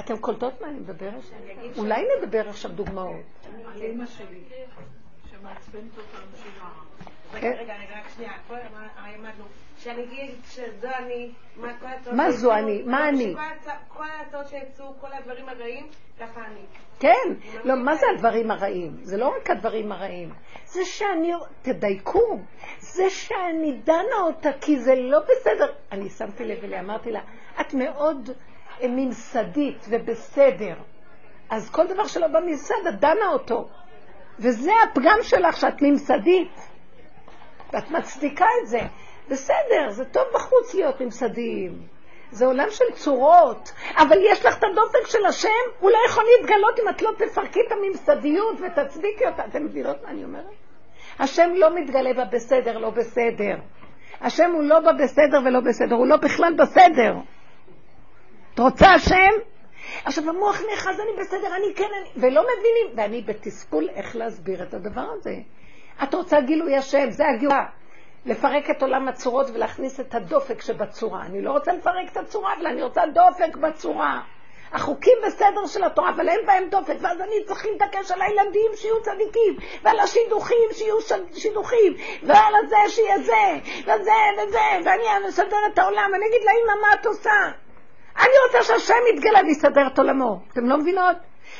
אתם קולטות מה אני מדברת? אולי נדבר עכשיו דוגמאות. על אימא שלי, שמעצבנת אותנו שהיא רגע, רגע, רגע, רק שנייה. שאני אגיד שזו אני, מה כל ההצעות מה זו אני? מה אני? כל ההצעות שיצאו, כל הדברים הרעים, ככה אני. כן, לא, מה זה הדברים הרעים? זה לא רק הדברים הרעים. זה שאני, תדייקו, זה שאני דנה אותה כי זה לא בסדר. אני שמתי לב אליה, אמרתי לה, את מאוד אה, ממסדית ובסדר. אז כל דבר שלא בממסד, את דנה אותו. וזה הפגם שלך, שאת ממסדית. ואת מצדיקה את זה. בסדר, זה טוב בחוץ להיות ממסדיים. זה עולם של צורות, אבל יש לך את הדופק של השם, הוא לא יכול להתגלות אם את לא תפרקי את הממסדיות ותצדיקי אותה. אתם מבינות מה אני אומרת? השם לא מתגלה בבסדר, לא בסדר. השם הוא לא בבסדר ולא בסדר, הוא לא בכלל בסדר. את רוצה השם? עכשיו המוח נאחז, אני בסדר, אני כן, אני... ולא מבינים, ואני בתסכול איך להסביר את הדבר הזה. את רוצה גילוי השם, זה הגאולה. לפרק את עולם הצורות ולהכניס את הדופק שבצורה. אני לא רוצה לפרק את הצורה, אבל אני רוצה דופק בצורה. החוקים בסדר של התורה, אבל אין בהם דופק, ואז אני צריך להתעקש על הילדים שיהיו צדיקים, ועל השידוכים שיהיו ש- שידוכים, ועל הזה שיהיה זה, וזה וזה, ואני אסדר את העולם, אני אגיד לאמא מה את עושה. אני רוצה שהשם יתגלה ויסדר את עולמו. אתם לא מבינות?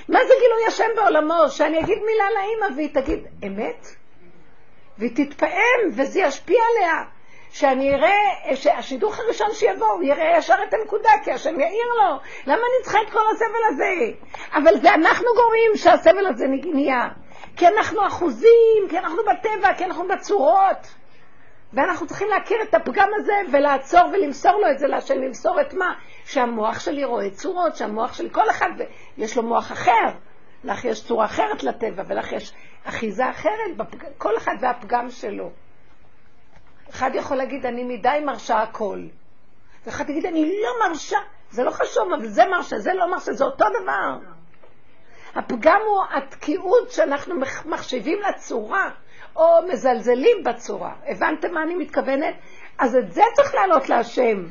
מה זה גילוי השם בעולמו? שאני אגיד מילה לאמא והיא תגיד, אמת? והיא תתפעם וזה ישפיע עליה. שאני אראה, שהשידוך הראשון שיבוא, הוא יראה ישר את הנקודה, כי השם יעיר לו. למה אני צריכה את כל הסבל הזה? אבל זה אנחנו גורמים שהסבל הזה נהיה. כי אנחנו אחוזים, כי אנחנו בטבע, כי אנחנו בצורות. ואנחנו צריכים להכיר את הפגם הזה ולעצור ולמסור לו את זה להשם, למסור את מה? שהמוח שלי רואה צורות, שהמוח שלי, כל אחד יש לו מוח אחר. לך יש צורה אחרת לטבע, ולך יש אחיזה אחרת, בפג... כל אחד והפגם שלו. אחד יכול להגיד, אני מדי מרשה הכל. ואחד יגיד, אני לא מרשה. זה לא חשוב, אבל זה מרשה, זה לא מרשה, זה אותו דבר. הפגם הוא התקיעות שאנחנו מחשיבים לצורה, או מזלזלים בצורה. הבנתם מה אני מתכוונת? אז את זה צריך לעלות להשם.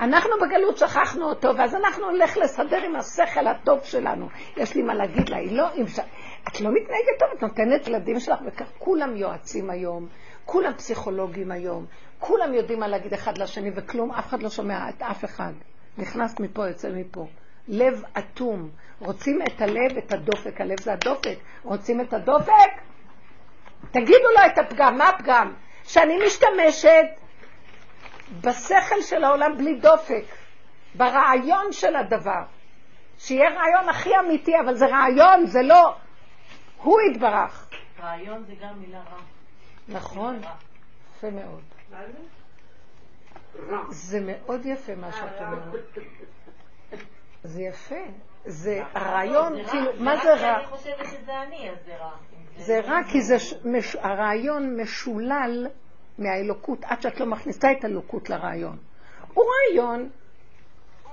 אנחנו בגלות שכחנו אותו, ואז אנחנו נלך לסדר עם השכל הטוב שלנו. יש לי מה להגיד לה, היא לא... את לא מתנהגת טוב, את נותנת ילדים שלך, וכך כולם יועצים היום, כולם פסיכולוגים היום, כולם יודעים מה להגיד אחד לשני, וכלום, אף אחד לא שומע את אף אחד. נכנס מפה, יוצא מפה. לב אטום. רוצים את הלב, את הדופק. הלב זה הדופק. רוצים את הדופק? תגידו לו את הפגם. מה הפגם? שאני משתמשת בשכל של העולם בלי דופק, ברעיון של הדבר. שיהיה רעיון הכי אמיתי, אבל זה רעיון, זה לא... הוא יתברך. רעיון זה גם מילה רע. נכון, יפה מאוד. זה מאוד יפה מה שאת אומרת. זה יפה. זה הרעיון, כאילו, מה זה רע? אני חושבת שזה אני, אז זה רע. זה רע כי זה מש... הרעיון משולל מהאלוקות עד שאת לא מכניסה את האלוקות לרעיון. הוא רעיון,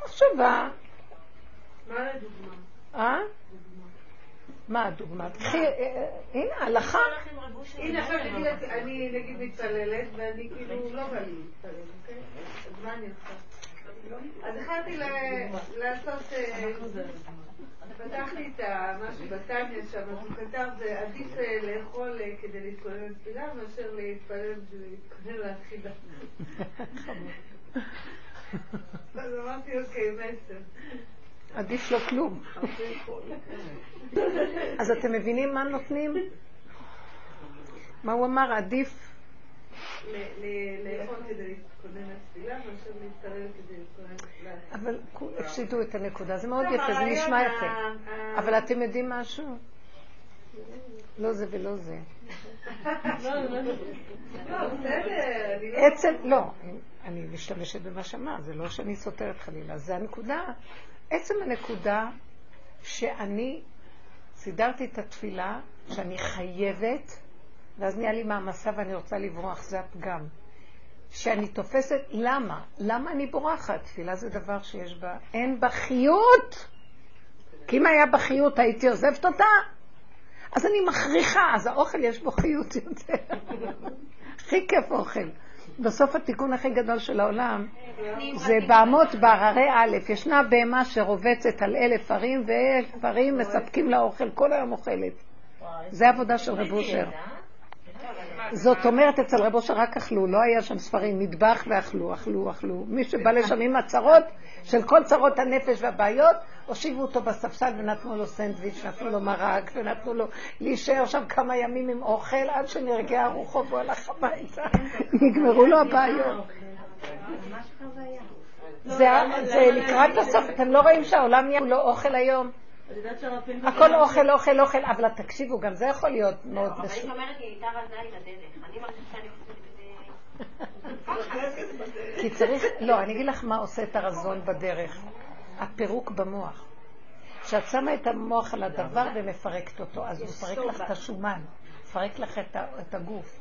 מחשבה. מה לדוגמה? אה? מה הדוגמה? קחי, הנה, הלכה. הנה עכשיו נגיד, אני נגיד מתפללת, ואני כאילו לא בא לי להתפלל, אוקיי? אז מה אני עושה? אז החלטתי לעשות... פתחתי את משהו בטניה שם, הוא כתב, זה עדיף לאכול כדי להתכונן לתפילה מאשר להתכונן לאכילה. אז אמרתי, אוקיי, מסר. עדיף לו כלום. אז אתם מבינים מה נותנים? מה הוא אמר? עדיף... לאכול כדי להתכונן לתפילה מאשר להתפלל כדי להתכונן לתפילה. אבל הפסידו את הנקודה, זה מאוד יפה, זה נשמע יפה. אבל אתם יודעים משהו? לא זה ולא זה. עצם, לא, אני משתמשת במה שאמר, זה לא שאני סותרת חלילה, זה הנקודה, עצם הנקודה שאני סידרתי את התפילה, שאני חייבת, ואז נהיה לי מעמסה ואני רוצה לברוח, זה הפגם. שאני תופסת, למה? למה אני בורחת? תפילה זה דבר שיש בה, אין בה חיות. כי אם היה בה חיות הייתי עוזבת אותה. אז אני מכריחה, אז האוכל יש בו חיות יותר. הכי כיף אוכל. בסוף התיקון הכי גדול של העולם זה בהמות בהררי א', ישנה בהמה שרובצת על אלף ערים, ואלף ערים מספקים לה אוכל, כל היום אוכלת. זה עבודה של רב אושר. זאת אומרת, אצל רבו שרק אכלו, לא היה שם ספרים, מטבח ואכלו, אכלו, אכלו. מי שבא לשם עם הצרות של כל צרות הנפש והבעיות, הושיבו אותו בספסל ונתנו לו סנדוויץ', נתנו לו מרק, ונתנו לו להישאר שם כמה ימים עם אוכל עד שנרגע רוחו והוא הלך הביתה. נגמרו לו הבעיות. זה זה לקראת הסוף, אתם לא רואים שהעולם נהיה לא אוכל היום? הכל אוכל, אוכל, אוכל, אבל תקשיבו, גם זה יכול להיות מאוד אבל משהו. היא אומרת, היא הייתה רזה עם הדרך. אני מרגישה שאני. כי צריך, לא, אני אגיד לך מה עושה את הרזון בדרך. הפירוק במוח. כשאת שמה את המוח על הדבר ומפרקת אותו, אז הוא מפרק לך את השומן, מפרק לך את הגוף.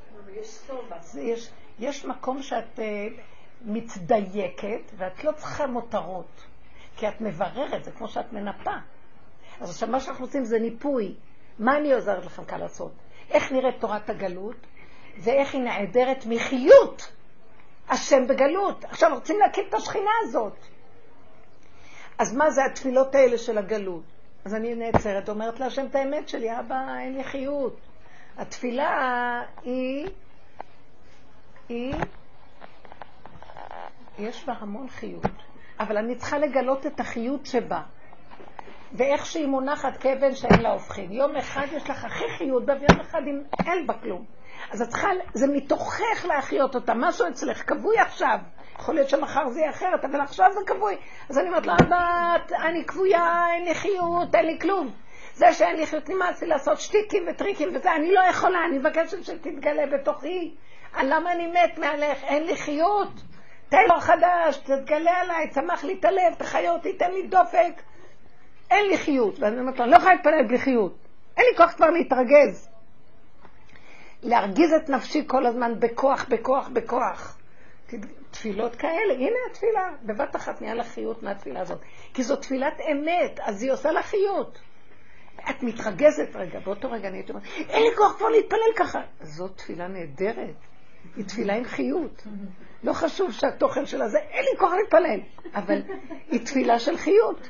יש, יש מקום שאת uh, מתדייקת ואת לא צריכה מותרות, כי את מבררת, זה כמו שאת מנפה. אז עכשיו מה שאנחנו עושים זה ניפוי. מה אני עוזרת לכם כאן לעשות? איך נראית תורת הגלות, ואיך היא נעדרת מחיות השם בגלות. עכשיו רוצים להקים את השכינה הזאת. אז מה זה התפילות האלה של הגלות? אז אני נעצרת, אומרת להשם את האמת שלי, אבא, אין לי חיות. התפילה היא, היא, יש בה המון חיות, אבל אני צריכה לגלות את החיות שבה. ואיך שהיא מונחת כאבן שאין לה הופכין. יום אחד יש לך הכי חיות בה, ויום אחד אין בה כלום. אז את צריכה, זה מתוכך להחיות אותה. משהו אצלך כבוי עכשיו. יכול להיות שמחר זה יהיה אחרת, אבל עכשיו זה כבוי. אז אני אומרת לה, את- אני כבויה, אין לי חיות, אין לי כלום. זה שאין לי חיות, נמאס לי לעשות שטיקים וטריקים וזה, אני לא יכולה, אני מבקשת שתתגלה בתוכי. למה אני מת מעליך? אין לי חיות. תן לו חדש, תתגלה עליי, צמח לי את הלב, תחיה אותי, תן לי דופק. אין לי חיות. ואני אומרת לו, אני לא יכולה להתפלל בלי חיות. אין לי כוח כבר להתרגז. להרגיז את נפשי כל הזמן בכוח, בכוח, בכוח. תפילות כאלה, הנה התפילה, בבת אחת נהיה לך חיות מהתפילה הזאת. כי זו תפילת אמת, אז היא עושה לך חיות. את מתרגזת רגע, באותו רגע אני הייתי אומרת, אין לי כוח כבר להתפלל ככה. זאת תפילה נהדרת, היא תפילה עם חיות. לא חשוב שהתוכן שלה זה, אין לי כוח להתפלל, אבל היא תפילה של חיות.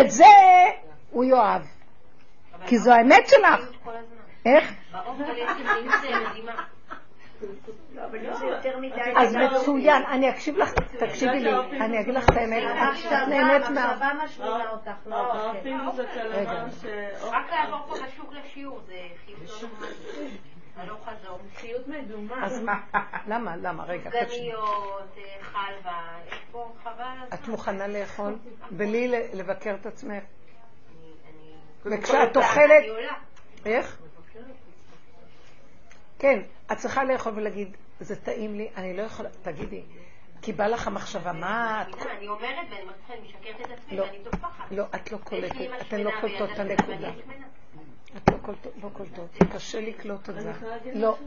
את זה הוא יאהב, כי זו האמת שלך. איך? זה מדהימה. אז מצוין, אני אקשיב לך, תקשיבי לי, אני אגיד לך את האמת, את נהנית מה... המחשבה משמינה אותך, לא האוכל. אפילו זה כלמה ש... רק לעבור פה בשוק לשיעור, זה לא נורמלית. הלוך חזור. חיות מדומה. אז מה? למה? למה? רגע. סגניות, אה, חלבה, יש פה חבל את. מוכנה לאכול בלי ל- לבקר את עצמך? וכשאת אוכלת... איך? כן, את צריכה לאכול ולהגיד, זה טעים לי, אני לא יכולה, תגידי, כי בא לך המחשבה, מה את... אני אומרת ואני משקרת את עצמי לא. ואני טופחת. לא, את לא קולטת, אתן לא קולטות את הנקודה. את לא קולטות, קשה לקלוט את זה. לא,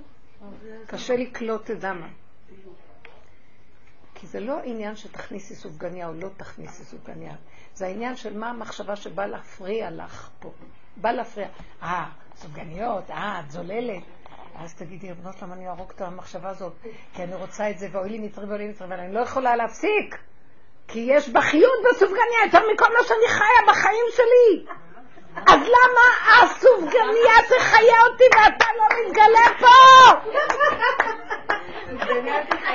קשה לקלוט את למה. כי זה לא עניין שתכניסי סופגניה או לא תכניסי סופגניה. זה העניין של מה המחשבה שבא להפריע לך פה. בא להפריע. אה, סופגניות, אה, את זוללת. אז תגידי, רבנות, למה אני אהרוג את המחשבה הזאת? כי אני רוצה את זה, ואוי לי מצרי ואוי לי מצרי, אבל אני לא יכולה להפסיק. כי יש בחיות בסופגניה יותר מכל מה שאני חיה בחיים שלי. אז למה הסופגניה תחיה אותי ואתה לא מתגלה פה?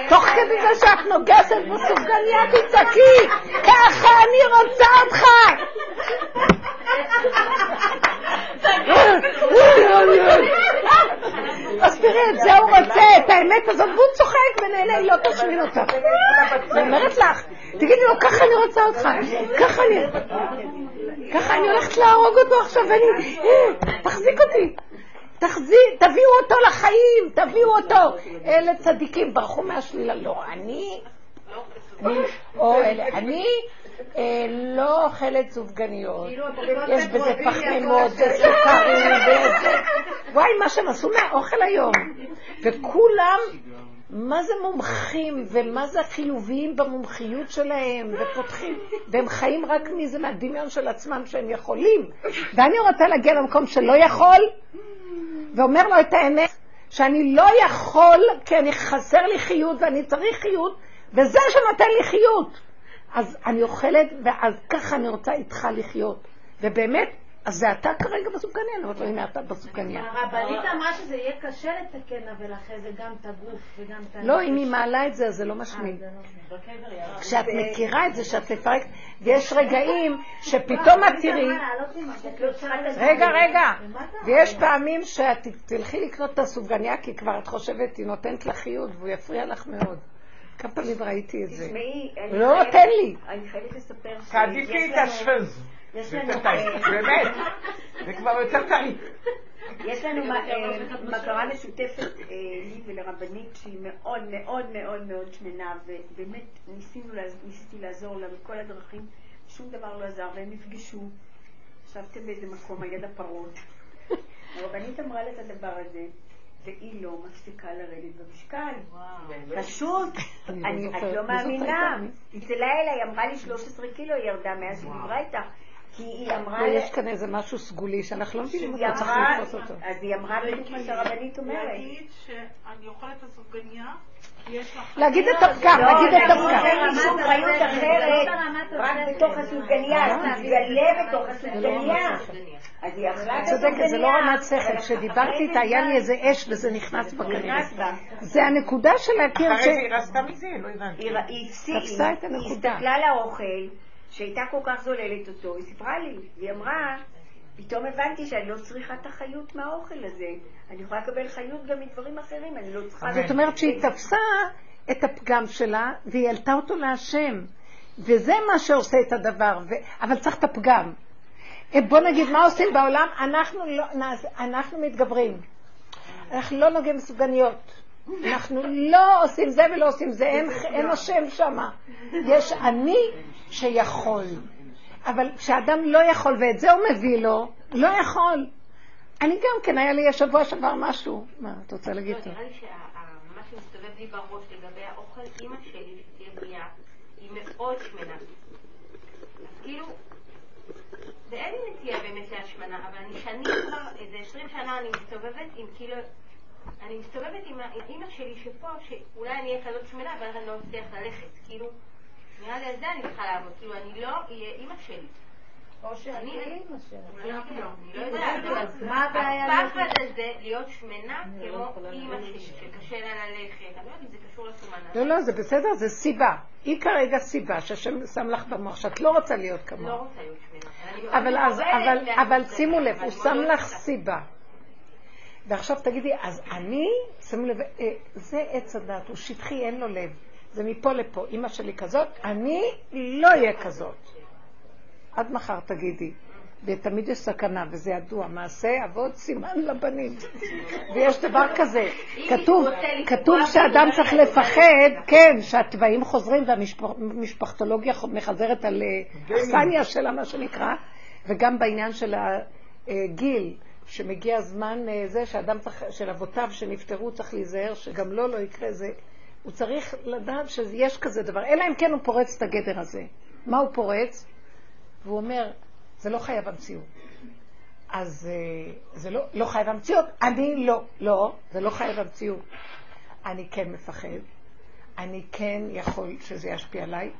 תוך כדי זה שאת נוגסת בסופגניה תצעקי, ככה אני רוצה אותך! אז תראי, את זה הוא רוצה, את האמת הזאת, והוא צוחק ונהנה, היא לא תשמין אותך. אני אומרת לך, תגידי לו, ככה אני רוצה אותך, ככה אני... ככה אני הולכת להרוג אותו עכשיו, ואני... אה, תחזיק אותי. תחזיק, תביאו אותו לחיים, תביאו אותו. אלה צדיקים ברחו מהשלילה. לא, אני... אני אה, לא אוכלת סופגניות. יש בזה פחמימות וסוכרים וזה. וואי, מה שהם עשו מהאוכל היום. וכולם, מה זה מומחים, ומה זה החיוביים במומחיות שלהם, ופותחים, והם חיים רק מזה, מהדמיון של עצמם שהם יכולים. ואני רוצה להגיע למקום שלא יכול, ואומר לו את האמת, שאני לא יכול, כי אני חסר לי חיות ואני צריך חיות, וזה שנותן לי חיות. אז אני אוכלת, ואז ככה אני רוצה איתך לחיות. ובאמת, אז זה אתה כרגע אני אומרת לו, הנה אתה בסופגניה. הרבנית אמרה שזה יהיה קשה לתקן, אבל אחרי זה גם את הגוף וגם את לא, אם היא מעלה את זה, אז זה לא משמיד. כשאת מכירה את זה, שאת מפרקת, ויש רגעים שפתאום את תראי, רגע, רגע, ויש פעמים שאת תלכי לקנות את הסופגניה, כי כבר את חושבת, היא נותנת לך חיות, והוא יפריע לך מאוד. כמה פעמים ראיתי את זה. תשמעי, אני לא חייבת- נותן לי. אני חייבת לספר ש... תעדיפי את השפז. יש זה לנו, יותר טעים, באמת. זה כבר יותר טעים. יש לנו מכרה משותפת אה, לי ולרבנית שהיא מאוד מאוד מאוד מאוד שמנה, ובאמת ניסיתי לעזור לה בכל הדרכים, שום דבר לא עזר, והם נפגשו. ישבתם באיזה מקום על יד הפרות. הרבנית אמרה לה את הדבר הזה, והיא לא מפסיקה לרדת במשקל. פשוט, לא את. לא מי מאמינה. היא צלצלה אליי, היא אמרה לי 13 קילו היא ירדה מאז שהיא דיברה איתה. כי היא אמרה... לא, יש כאן איזה משהו סגולי שאנחנו לא מבינים אותו, צריך לתפוס אותו. אז היא אמרה בדיוק מה שהרבנית אומרת. להגיד שאני אוכלת את הסופגניה. להגיד את הפגם, לא, להגיד את הפגם. אין לי שום חיות אחרת, רק בתוך הסופגניה, אה? תתגלה בתוך לא הסופגניה. אז היא אכלה את צודקת, זה לא רמת שכל. כשדיברתי איתה, היה לי איזה אש וזה נכנס בה. זה הנקודה של להכיר ש... אחרי זה היא רצתה מזה, לא הבנתי. היא הפסיקה, היא. הסתכלה לאוכל, שהייתה כל כך זוללת אותו, היא סיפרה לי, והיא אמרה, פתאום הבנתי שאני לא צריכה את החיות מהאוכל הזה. אני יכולה לקבל חיות גם מדברים אחרים, אני לא צריכה... זאת אומרת שהיא תפסה את הפגם שלה והיא העלתה אותו להשם. וזה מה שעושה את הדבר, ו... אבל צריך את הפגם. אה, בוא נגיד, מה עושים בעולם? אנחנו, לא, אנחנו מתגברים. אנחנו לא נוגעים בסופגניות. אנחנו לא עושים זה ולא עושים זה, אין, אין השם שם. יש אני שיכול. אבל כשאדם לא יכול, ואת זה הוא מביא לו, לא יכול. אני גם כן, היה לי השבוע שעבר משהו. מה, את רוצה להגיד? לא? נראה לי שמה שמסתובב לי בראש לגבי האוכל, אימא שלי, שתהיה בריאה, היא מאוד שמנה. אז כאילו, ואין לי נטייה באמת להשמנה, אבל אני שנים כבר, איזה 20 שנה אני מסתובבת עם כאילו, אני מסתובבת עם אימא שלי שפה, שאולי אני אהיה כזאת שמנה, אבל אני לא אצליח ללכת. כאילו, נראה לי על זה אני צריכה לעבוד. כאילו, אני לא אהיה אימא שלי. או שאני אני- אימא שלה. אני לא, אני לא יודעת, מה הבעיה הפחד הזה להיות שמנה כמו אימא שלי, שקשה לה ללכת, אני לא יודעת אם זה קשור לסומנה. לא, לא, זה בסדר, זה סיבה. היא כרגע סיבה שהשם שם לך במוח, שאת לא רוצה להיות לא כמוה. רוצה להיות שמנה. אבל שימו לב, הוא שם לך. סיבה. ועכשיו תגידי, אז אני, שימו לב, אה, זה עץ הדת, הוא שטחי, אין לו לב. זה מפה לפה. אימא שלי כזאת, אני לא אהיה כזאת. עד מחר תגידי. ותמיד יש סכנה, וזה ידוע, מעשה אבות סימן לבנים. ויש דבר כזה, כתוב, כתוב שאדם צריך לפחד, כן, שהתוואים חוזרים והמשפחתולוגיה מחזרת על אה, אכסניה שלה, מה שנקרא, וגם בעניין של הגיל, שמגיע הזמן אה, זה שאדם צריך, של אבותיו שנפטרו, צריך להיזהר שגם לו לא יקרה זה. הוא צריך לדעת שיש כזה דבר, אלא אם כן הוא פורץ את הגדר הזה. מה הוא פורץ? והוא אומר, זה לא חייב המציאות. אז אה, זה לא, לא חייב המציאות, אני לא. לא, זה לא חייב המציאות. אני כן מפחד, אני כן יכול שזה ישפיע עליי,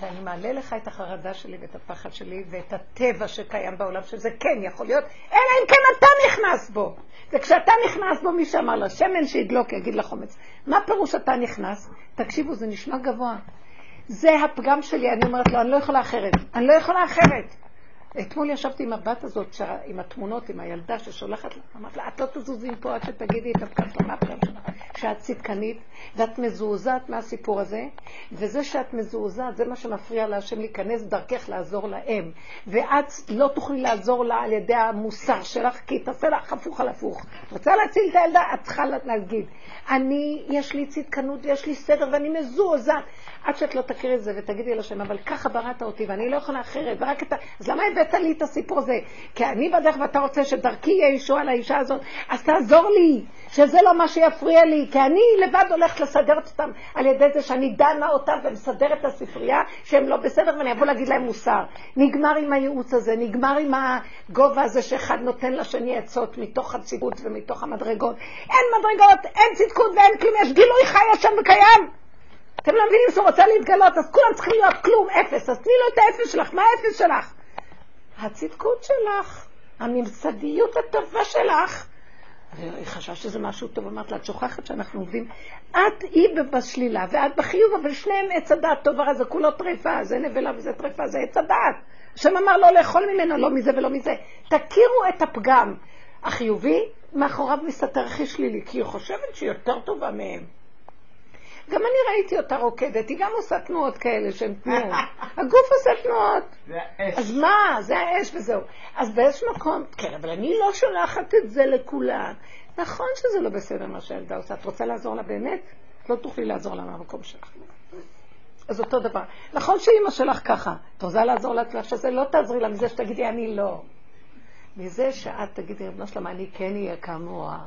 ואני מעלה לך את החרדה שלי ואת הפחד שלי ואת הטבע שקיים בעולם, שזה כן יכול להיות, אלא אם כן אתה נכנס בו. וכשאתה נכנס בו, מי שאמר לה, שמן שידלוק יגיד לחומץ. מה פירוש אתה נכנס? תקשיבו, זה נשמע גבוה. זה הפגם שלי, אני אומרת לו, אני לא יכולה אחרת. אני לא יכולה אחרת. אתמול ישבתי עם הבת הזאת. עם התמונות, עם הילדה ששולחת לה, אמרת לה, את לא תזוזי מפה עד שתגידי את הפגם שלך, מה הפגם שלך? שאת צדקנית, ואת מזועזעת מהסיפור הזה, וזה שאת מזועזעת, זה מה שמפריע להשם להיכנס דרכך לעזור להם. ואת לא תוכלי לעזור לה על ידי המוסר שלך, כי תעשה לך הפוך על הפוך. רוצה להציל את הילדה, את צריכה להגיד, אני, יש לי צדקנות, יש לי סדר, ואני מזועזעת. עד שאת לא תכירי את זה ותגידי לשם, אבל ככה בראת אותי ואני לא יכולה אחרת, ורק את ה... אז למה הבאת לי את הסיפור הזה? כי אני בדרך ואתה רוצה שדרכי יהיה ישועה לאישה הזאת, אז תעזור לי, שזה לא מה שיפריע לי, כי אני לבד הולכת לסדר אותם על ידי זה שאני דנה אותם ומסדרת את הספרייה שהם לא בסדר ואני אבוא להגיד להם מוסר. נגמר עם הייעוץ הזה, נגמר עם הגובה הזה שאחד נותן לשני עצות מתוך הציבות ומתוך המדרגות. אין מדרגות, אין צדקות ואין כלום, יש גילוי חי השם וקיים. אתם לא מבינים שהוא רוצה להתגלות, אז כולם צריכים להיות כלום, אפס. אז תני לו את האפס שלך, מה האפס שלך? הצדקות שלך, הממסדיות הטובה שלך. והיא חשבה שזה משהו טוב, אמרת לה, את שוכחת שאנחנו עובדים, את היא בשלילה ואת בחיוב, אבל שניהם עץ הדעת טוב ורע, זה כולו טרפה, זה נבלה וזה טרפה, זה עץ הדעת. השם אמר לא לאכול ממנו, לא מזה ולא מזה. תכירו את הפגם. החיובי, מאחוריו מסתתר הכי שלילי, כי היא חושבת שהיא יותר טובה מהם. גם אני ראיתי אותה רוקדת, היא גם עושה תנועות כאלה שהן תנועות. הגוף עושה תנועות. זה האש. אז מה, זה האש וזהו. אז באיזשהו מקום, כן, אבל אני לא שולחת את זה לכולם. נכון שזה לא בסדר מה שהילדה עושה. את רוצה לעזור לה באמת? לא תוכלי לעזור לה מהמקום שלך. אז אותו דבר. נכון שאימא שלך ככה, את רוצה לעזור לעצמך שזה לא תעזרי לה מזה שתגידי אני לא. מזה שאת תגידי, רבנו שלמה, אני כן אהיה כמוה.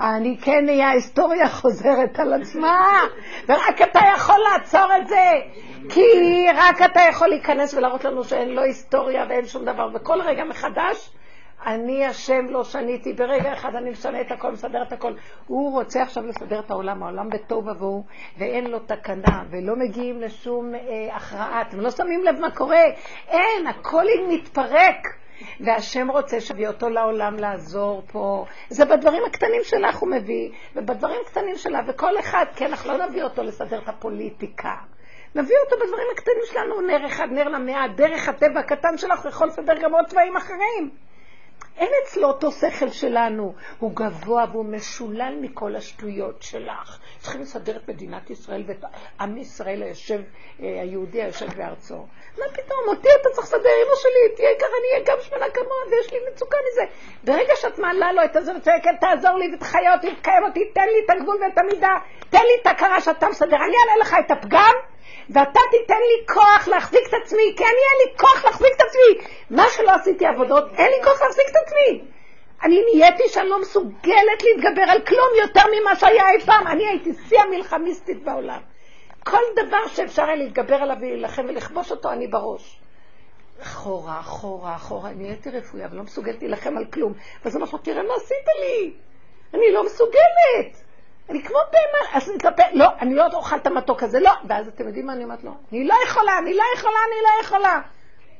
אני כן אהיה, ההיסטוריה חוזרת על עצמה, ורק אתה יכול לעצור את זה. כי רק אתה יכול להיכנס ולהראות לנו שאין לא היסטוריה ואין שום דבר. וכל רגע מחדש, אני השם לא שניתי, ברגע אחד אני משנה את הכל, מסדר את הכל. הוא רוצה עכשיו לסדר את העולם, העולם בטוב ובוהו, ואין לו תקנה, ולא מגיעים לשום אה, הכרעה. אתם לא שמים לב מה קורה? אין, הכל מתפרק. והשם רוצה שיביא אותו לעולם לעזור פה. זה בדברים הקטנים שלך הוא מביא, ובדברים הקטנים שלה, וכל אחד, כן, אנחנו לא נביא אותו לסדר את הפוליטיקה. נביא אותו בדברים הקטנים שלנו, נר אחד, נר למאה, דרך הטבע הקטן שלך, הוא יכול לסדר גם עוד צבעים אחרים. אין אצלו אותו שכל שלנו, הוא גבוה והוא משולל מכל השטויות שלך. צריכים לסדר את מדינת ישראל ואת עם ישראל היושב, אה, היהודי היושב בארצו. מה פתאום, אותי אתה צריך לסדר, אמא שלי, תהיה ככה, אני אהיה גם שמנה כמוה, ויש לי מצוקה מזה. ברגע שאת מעלה לו את הזה וצועקת, תעזור לי ותחיה אותי, תקיים אותי, תן לי את הגבול ואת המידה, תן לי את הכרה שאתה מסדר, אני אעלה לך את הפגם, ואתה תיתן לי כוח להחזיק את עצמי, כי אני אין לי כוח להחזיק את עצמי. מה שלא עשיתי עבודות, אין לי כוח להחזיק את עצמי. אני נהייתי שאני לא מסוגלת להתגבר על כלום יותר ממה שהיה אי פעם. אני הייתי שיא המלחמיסטית בעולם. כל דבר שאפשר היה להתגבר עליו ולהילחם ולכבוש אותו, אני בראש. אחורה, אחורה, אחורה, נהייתי רפויה ולא מסוגלת להילחם על כלום. ואז אמרתי לו, תראה מה עשית לי. אני לא מסוגלת. אני כמו בהמה, אז נתלפה, לא, אני לא אוכל את המתוק הזה, לא. ואז אתם יודעים מה אני אומרת לו? אני לא יכולה, אני לא יכולה, אני לא יכולה.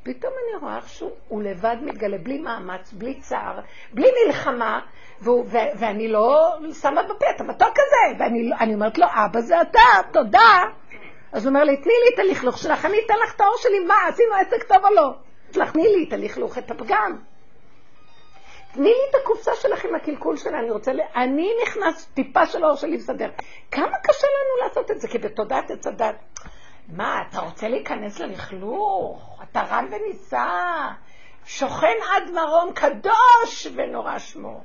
פתאום אני רואה איך שהוא לבד מתגלה, בלי מאמץ, בלי צער, בלי מלחמה, והוא, ו, ואני לא שמה בפה את המתוק הזה, ואני לא, אומרת לו, אבא זה אתה, תודה. אז הוא אומר לי, תני לי את הלכלוך שלך, אני אתן לך את האור שלי, מה, עשינו עסק טוב או לא? תני לי את הלכלוך, את הפגם. תני לי את הקופסה שלך עם הקלקול שלה, אני רוצה, ל... אני נכנס טיפה של האור שלי לסדר. כמה קשה לנו לעשות את זה, כי בתודעת עץ הדת. מה, אתה רוצה להיכנס ללכלוך? אתה רם ונישא, שוכן עד מרום קדוש ונורא שמו.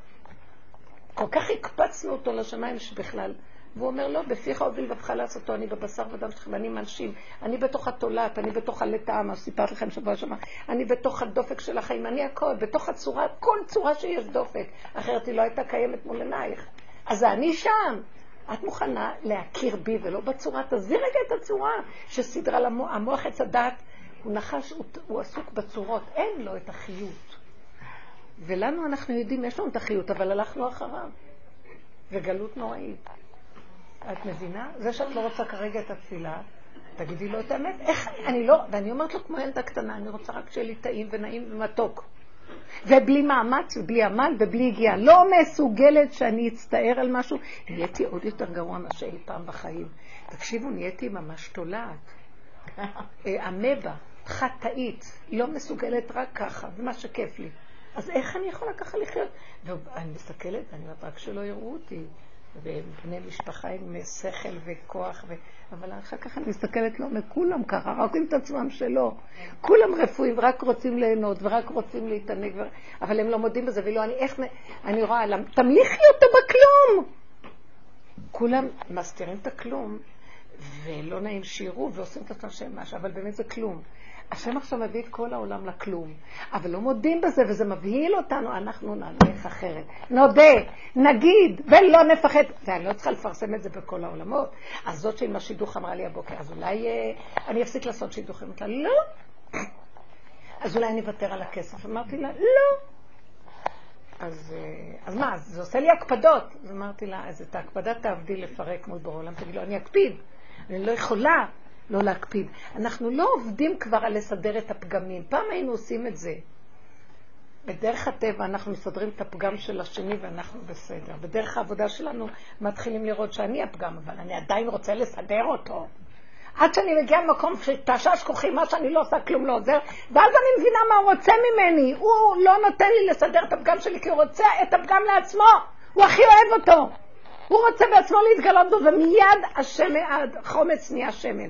כל כך הקפצנו אותו לשמיים שבכלל והוא אומר, לא, בפיך ובלבבך לעשותו, אני בבשר ודם שלכם, אני מנשים, אני בתוך התולעת, אני בתוך הלטאה, מה שסיפרתי לכם שבוע שעבר, אני בתוך הדופק של החיים, אני הכל, בתוך הצורה, כל צורה שיש דופק, אחרת היא לא הייתה קיימת מול עינייך. אז אני שם. את מוכנה להכיר בי ולא בצורה, תעזבי רגע את הצורה שסידרה למוח, המוח עץ הדת, הוא נחש, הוא, הוא עסוק בצורות, אין לו את החיות. ולנו אנחנו יודעים, יש לנו את החיות, אבל הלכנו אחריו. וגלות נוראית. את מבינה? זה שאת לא רוצה כרגע את התפילה, תגידי לו את האמת. איך אני לא, ואני אומרת לו כמו ילדה קטנה, אני רוצה רק שיהיה לי טעים ונעים ומתוק. ובלי מאמץ, ובלי עמל, ובלי הגיעה. לא מסוגלת שאני אצטער על משהו. נהייתי עוד יותר גרוע מאשר אי פעם בחיים. תקשיבו, נהייתי ממש תולעת. אה, אמבה, חטאית, לא מסוגלת רק ככה, זה מה שכיף לי. אז איך אני יכולה ככה לחיות? ואני מסתכלת, אני אומרת, רק שלא יראו אותי. ובני משפחה עם שכל וכוח, ו... אבל אחר כך אני מסתכלת, לא, מכולם ככה, רק עם את עצמם שלא. כולם רפואיים ורק רוצים ליהנות ורק רוצים להתענג, ו... אבל הם לא מודים בזה, ולא, אני איך, אני רואה, למ... תמליכי אותו בכלום. כולם מסתירים את הכלום, ולא נעים שיראו ועושים את עצמם שהם משהו, אבל באמת זה כלום. השם עכשיו מביא את כל העולם לכלום, אבל לא מודים בזה, וזה מבהיל אותנו, אנחנו נלך אחרת. נודה, נגיד, ולא נפחד. ואני לא צריכה לפרסם את זה בכל העולמות. אז זאת שעם השידוך אמרה לי הבוקר, אז אולי אה, אני אפסיק לעשות שידוכים. אמרתי לה, לא. אז אולי אני אוותר על הכסף. אמרתי לה, לא. אז, אה, אז מה, זה עושה לי הקפדות. אז אמרתי לה, אז את ההקפדה תעבדי לפרק מול בור העולם. תגיד לו, אני אקפיד. אני לא יכולה. לא להקפיד. אנחנו לא עובדים כבר על לסדר את הפגמים. פעם היינו עושים את זה. בדרך הטבע אנחנו מסדרים את הפגם של השני ואנחנו בסדר. בדרך העבודה שלנו מתחילים לראות שאני הפגם, אבל אני עדיין רוצה לסדר אותו. עד שאני מגיעה למקום שתשש כוחי, מה שאני לא עושה כלום לא עוזר, ואז אני מבינה מה הוא רוצה ממני. הוא לא נותן לי לסדר את הפגם שלי, כי הוא רוצה את הפגם לעצמו. הוא הכי אוהב אותו. הוא רוצה בעצמו להתגלות בו, ומיד השם, החומץ נהיה שמן.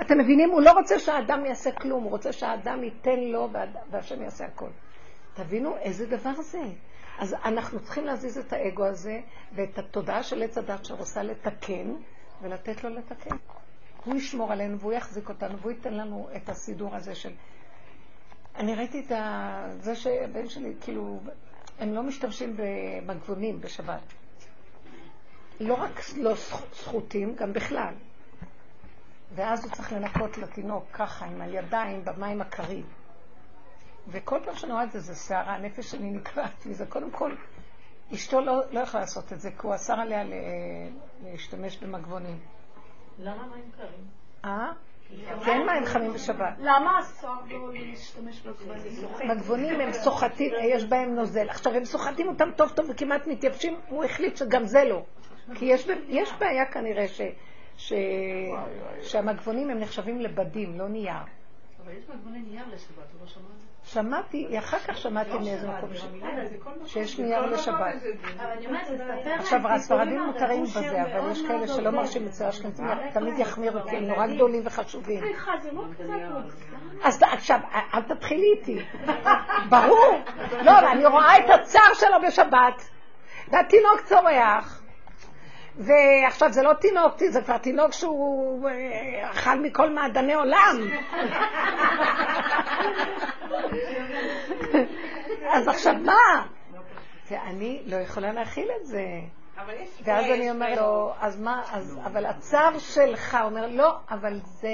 אתם מבינים? הוא לא רוצה שהאדם יעשה כלום, הוא רוצה שהאדם ייתן לו והשם יעשה הכל. תבינו איזה דבר זה. אז אנחנו צריכים להזיז את האגו הזה ואת התודעה של עץ הדת שרוצה לתקן, ולתת לו לתקן. הוא ישמור עלינו והוא יחזיק אותנו והוא ייתן לנו את הסידור הזה של... אני ראיתי את ה... זה שהבן שלי, כאילו, הם לא משתמשים במגבונים בשבת. לא רק לא זכותים, גם בכלל. ואז הוא צריך לנקות לתינוק ככה, עם הידיים, במים הקרים. וכל פעם שאני רואה את זה, זה שערה, הנפש שלי נקרעת מזה. קודם כל, אשתו לא, לא יכולה לעשות את זה, כי הוא אסר עליה להשתמש במגבונים. למה מים קרים? אה? כן מים חמים בשבת. למה אסור לו להשתמש בגבונים? מגבונים הם סוחטים, יש בהם נוזל. עכשיו, הם סוחטים אותם טוב טוב וכמעט מתייבשים, הוא החליט שגם זה לא. כי יש, יש בעיה כנראה ש, ש, שהמגבונים הם נחשבים לבדים, לא נייר. אבל יש מגבוני נייר לשבת, הוא לא שמע שמעתי, אחר כך שמעתי מאיזה מקום שיש נייר לשבת. עכשיו, הספרדים מותרים בזה, אבל יש כאלה שלא מרשים את זה, אשכנזים תמיד יחמירו, כי הם נורא גדולים וחשובים. אז עכשיו, אל תתחילי איתי. ברור. לא, אני רואה את הצער שלו בשבת, והתינוק צורח. ועכשיו זה לא תינוק, זה כבר תינוק שהוא אה, אכל מכל מעדני עולם. אז עכשיו מה? ואני לא יכולה להכיל את זה. ואז אני אומר לו, אז מה, אז, אבל הצער שלך, אומר, לא, אבל זה,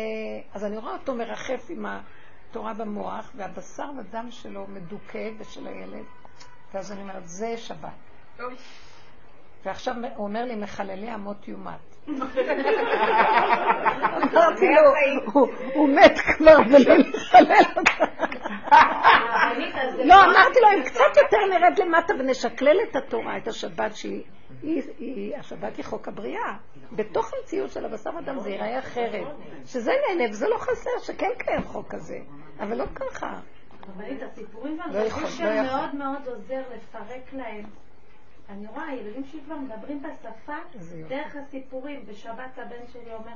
אז אני רואה אותו מרחף עם התורה במוח, והבשר ודם שלו מדוכא, ושל הילד, ואז אני אומרת, זה שבת. ועכשיו הוא אומר לי, מחללי אמות יומת. אמרתי לו, הוא מת כבר ולא לחלל אותה. לא, אמרתי לו, אם קצת יותר נרד למטה ונשקלל את התורה, את השבת שהיא, השבת היא חוק הבריאה. בתוך המציאות של הבשר אדם זה ייראה אחרת. שזה נהנה וזה לא חסר, שכן קיים חוק כזה. אבל לא ככה. אבל את הסיפורים והנושאים לא מאוד מאוד עוזר לפרק להם אני רואה, הילדים שלי כבר מדברים בשפה דרך הסיפורים. בשבת הבן שלי אומר,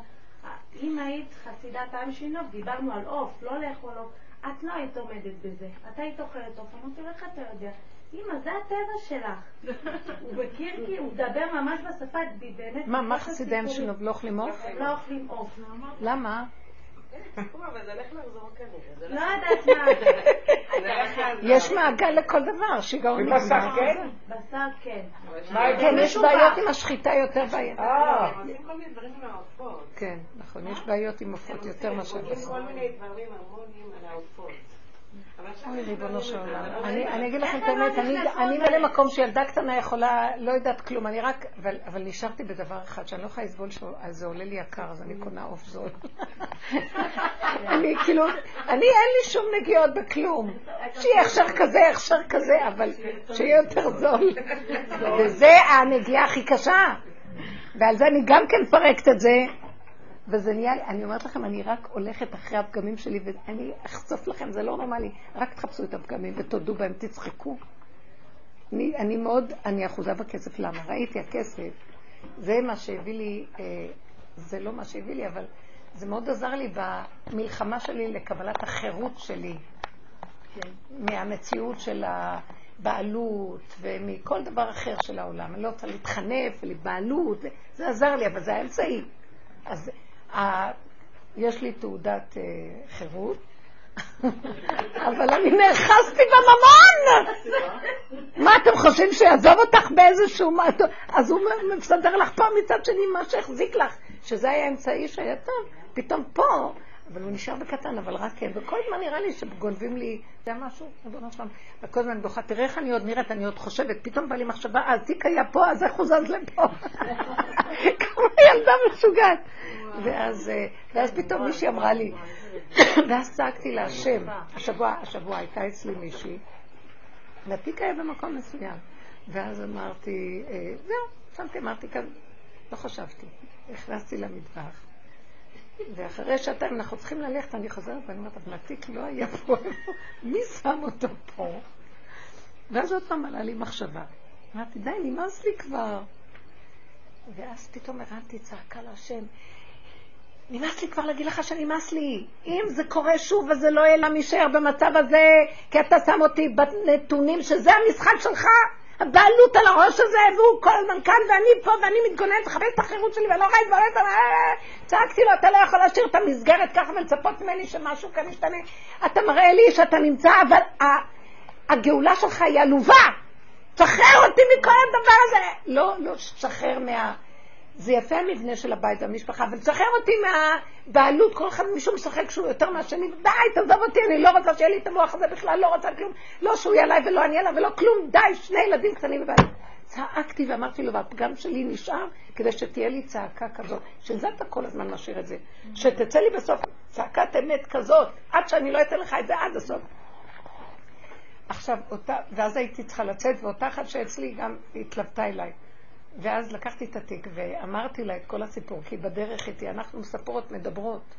אם היית חסידת עם שינוב, דיברנו על עוף, לא לאכול עוף, את לא היית עומדת בזה. את היית אוכלת עוף. אמרתי לו, איך אתה יודע? אמא, זה הטבע שלך. הוא מכיר כי הוא מדבר ממש בשפה, באמת. מה, מה חסידי עם שינוב? לא אוכלים עוף? לא אוכלים עוף. למה? לא יודעת מה זה. יש מעגל לכל דבר, שיגעון בבשר כן? בשר כן. כן, יש בעיות עם השחיטה יותר בעיות. אה. כן, נכון, יש בעיות עם עופות יותר מאשר בשר. כל מיני דברים הרמוניים על העופות. אוי, ריבונו של עולם. אני אגיד לכם את האמת, אני מלא מקום שילדה קטנה יכולה, לא יודעת כלום, אני רק, אבל נשארתי בדבר אחד, שאני לא יכולה לסבול שזה עולה לי יקר, אז אני קונה עוף זול. אני כאילו, אני אין לי שום נגיעות בכלום. שיהיה הכשר כזה, הכשר כזה, אבל שיהיה יותר זול. וזה הנגיעה הכי קשה. ועל זה אני גם כן מפרקת את זה. וזה נהיה לי, אני אומרת לכם, אני רק הולכת אחרי הפגמים שלי, ואני אחשוף לכם, זה לא נורמלי. רק תחפשו את הפגמים ותודו בהם, תצחקו. אני, אני מאוד, אני אחוזה בכסף, למה? ראיתי הכסף, זה מה שהביא לי, אה, זה לא מה שהביא לי, אבל זה מאוד עזר לי במלחמה שלי לקבלת החירות שלי, כן. מהמציאות של הבעלות ומכל דבר אחר של העולם. אני לא רוצה להתחנף ולבעלות, זה עזר לי, אבל זה האמצעי. אז יש לי תעודת אה, חירות, אבל אני נאחזתי בממון! מה אתם חושבים שיעזוב אותך באיזשהו... אז הוא מסדר לך פה מצד שני מה שהחזיק לך, שזה היה אמצעי שהיה טוב. פתאום פה, אבל הוא נשאר בקטן, אבל רק כן. וכל הזמן נראה לי שגונבים לי, זה משהו, ריבונו שלום. וכל הזמן בוכה, תראה איך אני עוד נראית, אני עוד חושבת, פתאום בא לי מחשבה, אז תיק היה פה, אז איך הוא זז לפה? כמו ילדה משוגעת. ואז, אה, ואז פתאום מישהי אמרה לי, ואז צעקתי להשם, השבוע, השבוע הייתה אצלי מישהי, והתיק היה במקום מסוים. ואז אמרתי, אה, זהו, שמתי, אמרתי כאן, לא חשבתי. נכנסתי למטבח. ואחרי שעתיים אנחנו צריכים ללכת, אני חוזרת ואני אומרת, אבל התיק לא היה פה, מי שם אותו פה? ואז עוד פעם עלה לי מחשבה. אמרתי, די, נמאס לי כבר. ואז פתאום הרמתי צעקה להשם, נמאס לי כבר להגיד לך שנמאס לי. אם זה קורה שוב וזה לא יהיה לה להישאר במצב הזה, כי אתה שם אותי בנתונים שזה המשחק שלך, הבעלות על הראש הזה, והוא כל הזמן כאן ואני פה ואני מתגוננת, מחפש את החירות שלי ואני לא רואה את זה, צעקתי לו, אתה לא יכול להשאיר את המסגרת ככה ולצפות ממני שמשהו כאן ישתנה. אתה מראה לי שאתה נמצא, אבל הגאולה שלך היא עלובה. שחרר אותי מכל הדבר הזה. לא, לא, שחרר מה... זה יפה המבנה של הבית והמשפחה, אבל תשחרר אותי מהבעלות, כל אחד מישהו משחק שהוא יותר מהשני, די, תעזוב אותי, אני לא רוצה שיהיה לי את המוח הזה בכלל, לא רוצה כלום, לא שהוא יהיה עליי ולא אני עליו ולא כלום, די, שני ילדים קטנים בבית. צעקתי ואמרתי לו, והפגם שלי נשאר כדי שתהיה לי צעקה כזאת, שזה אתה כל הזמן משאיר את זה, שתצא לי בסוף צעקת אמת כזאת, עד שאני לא אתן לך את זה עד הסוף. עכשיו, אותה, ואז הייתי צריכה לצאת, ואותה אחת שאצלי גם התלוותה אליי. ואז לקחתי את התיק ואמרתי לה את כל הסיפור, כי בדרך איתי אנחנו מספרות, מדברות.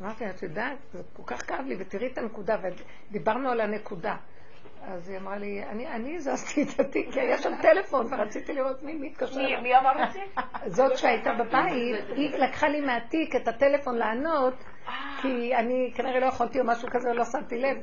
אמרתי לה, את יודעת, זה כל כך כאב לי, ותראי את הנקודה, ודיברנו על הנקודה. אז היא אמרה לי, אני, אני הזזתי את התיק, כי היה שם טלפון, ורציתי לראות מי מתקשר. מי, מי אמר את זה? זאת שהייתה בבית, היא לקחה לי מהתיק את הטלפון לענות, כי אני כנראה לא יכולתי או משהו כזה, לא שמתי לב.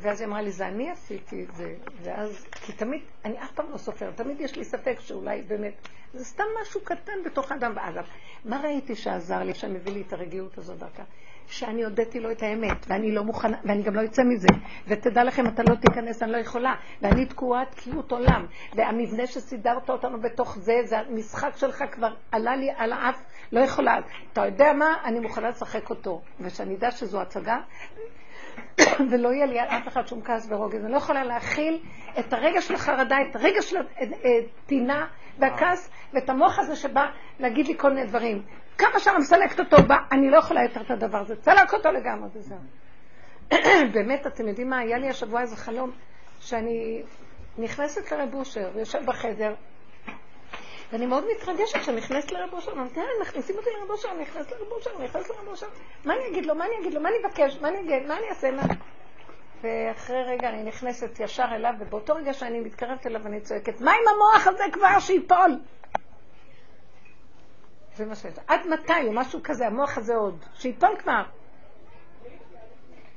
ואז היא אמרה לי, זה אני עשיתי את זה. ואז, כי תמיד, אני אף פעם לא סופרת, תמיד יש לי ספק שאולי באמת, זה סתם משהו קטן בתוך האדם. ואגב, מה ראיתי שעזר לי, שמביא לי את הרגיעות הזאת דרכה? שאני הודיתי לו את האמת, ואני לא מוכנה, ואני גם לא אצא מזה. ותדע לכם, אתה לא תיכנס, אני לא יכולה. ואני תקועה תקיעות עולם. והמבנה שסידרת אותנו בתוך זה, זה המשחק שלך כבר עלה לי על האף, לא יכולה. אתה יודע מה? אני מוכנה לשחק אותו. ושאני אדע שזו הצגה, ולא יהיה לי על אף אחד שום כעס ורוגז. אני לא יכולה להכיל את הרגע של החרדה, את הרגע של הטינה והכעס, ואת המוח הזה שבא להגיד לי כל מיני דברים. כמה שאני מסלקת אותו, בא, אני לא יכולה יותר את הדבר הזה. צלק אותו לגמרי וזהו. באמת, אתם יודעים מה? היה לי השבוע איזה חלום, שאני נכנסת לרב אושר, ויושב בחדר, ואני מאוד מתרגשת שאני נכנסת לרב אושר, אומרת, מכניסים אותי לרב אושר, אני נכנסת לרב אושר, אני נכנסת לרב אושר, מה אני אגיד לו, מה אני אגיד לו, מה אני אבקש, מה אני אגיד, מה אני אעשה, מה... ואחרי רגע אני נכנסת ישר אליו, ובאותו רגע שאני מתקרבת אליו אני צועקת, מה עם המוח הזה כבר שיפול? זה מה שיש. עד מתי, או משהו כזה, המוח הזה עוד, שיפול כבר.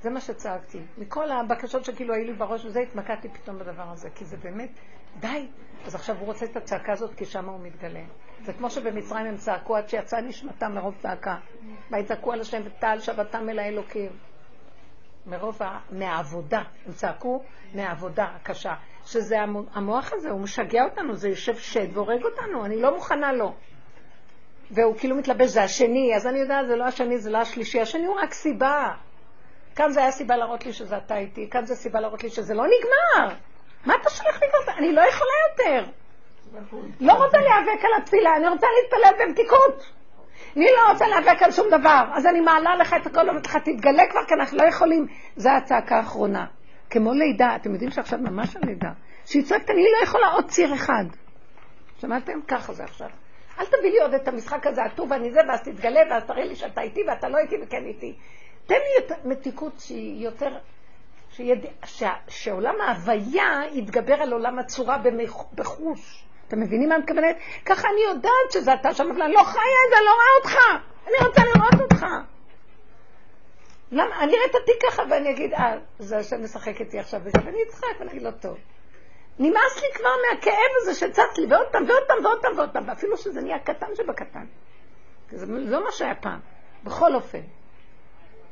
זה מה שצעקתי. מכל הבקשות שכאילו היו לי בראש, וזה התמקדתי פתאום בדבר הזה, כי זה באמת, די. אז עכשיו הוא רוצה את הצעקה הזאת, כי שם הוא מתגלה. זה כמו שבמצרים הם צעקו עד שיצאה נשמתם מרוב צעקה. ויצעקו על השם ותעל שבתם אל האלוקים. מרוב, ה... מהעבודה. הם צעקו מהעבודה הקשה. שזה המוח הזה, הוא משגע אותנו, זה יושב שד והורג אותנו, אני לא מוכנה לו. והוא כאילו מתלבש, זה השני, אז אני יודעת, זה לא השני, זה לא השלישי, השני הוא רק סיבה. כאן זה היה סיבה להראות לי שזה אתה איתי, כאן זה סיבה להראות לי שזה לא נגמר. מה אתה שולח לי כזה? אני לא יכולה יותר. לא רוצה להיאבק על התפילה, אני רוצה להתפלל במתיקות. אני לא רוצה להיאבק על שום דבר. אז אני מעלה לך את הכל, ואומרת לך, תתגלה כבר, כי אנחנו לא יכולים. זו הצעקה האחרונה. כמו לידה, אתם יודעים שעכשיו ממש על לידה. שהיא צועקת, אני לא יכולה עוד ציר אחד. שמעתם? ככה זה עכשיו. אל תביא לי עוד את המשחק הזה, הטוב ואני זה, ואז תתגלה, ואז תראה לי שאתה איתי ואתה לא איתי וכן איתי. תן לי מתיקות שהיא יותר, שיד... ש... שעולם ההוויה יתגבר על עולם הצורה בחוש. אתם מבינים מה אני מתכוונת? ככה אני יודעת שזה אתה שם, אבל אני לא חיה אני לא רואה אותך. אני רוצה לראות אותך. למה? אני אראה את התיק ככה ואני אגיד, אה, זה השם משחק איתי עכשיו בזה, ואני אצחק ואני אגיד לו, טוב. נמאס לי כבר מהכאב הזה שצץ לי, ועוד פעם, ועוד פעם, ועוד פעם, ועוד פעם, ואפילו שזה נהיה קטן שבקטן. זה לא מה שהיה פעם, בכל אופן.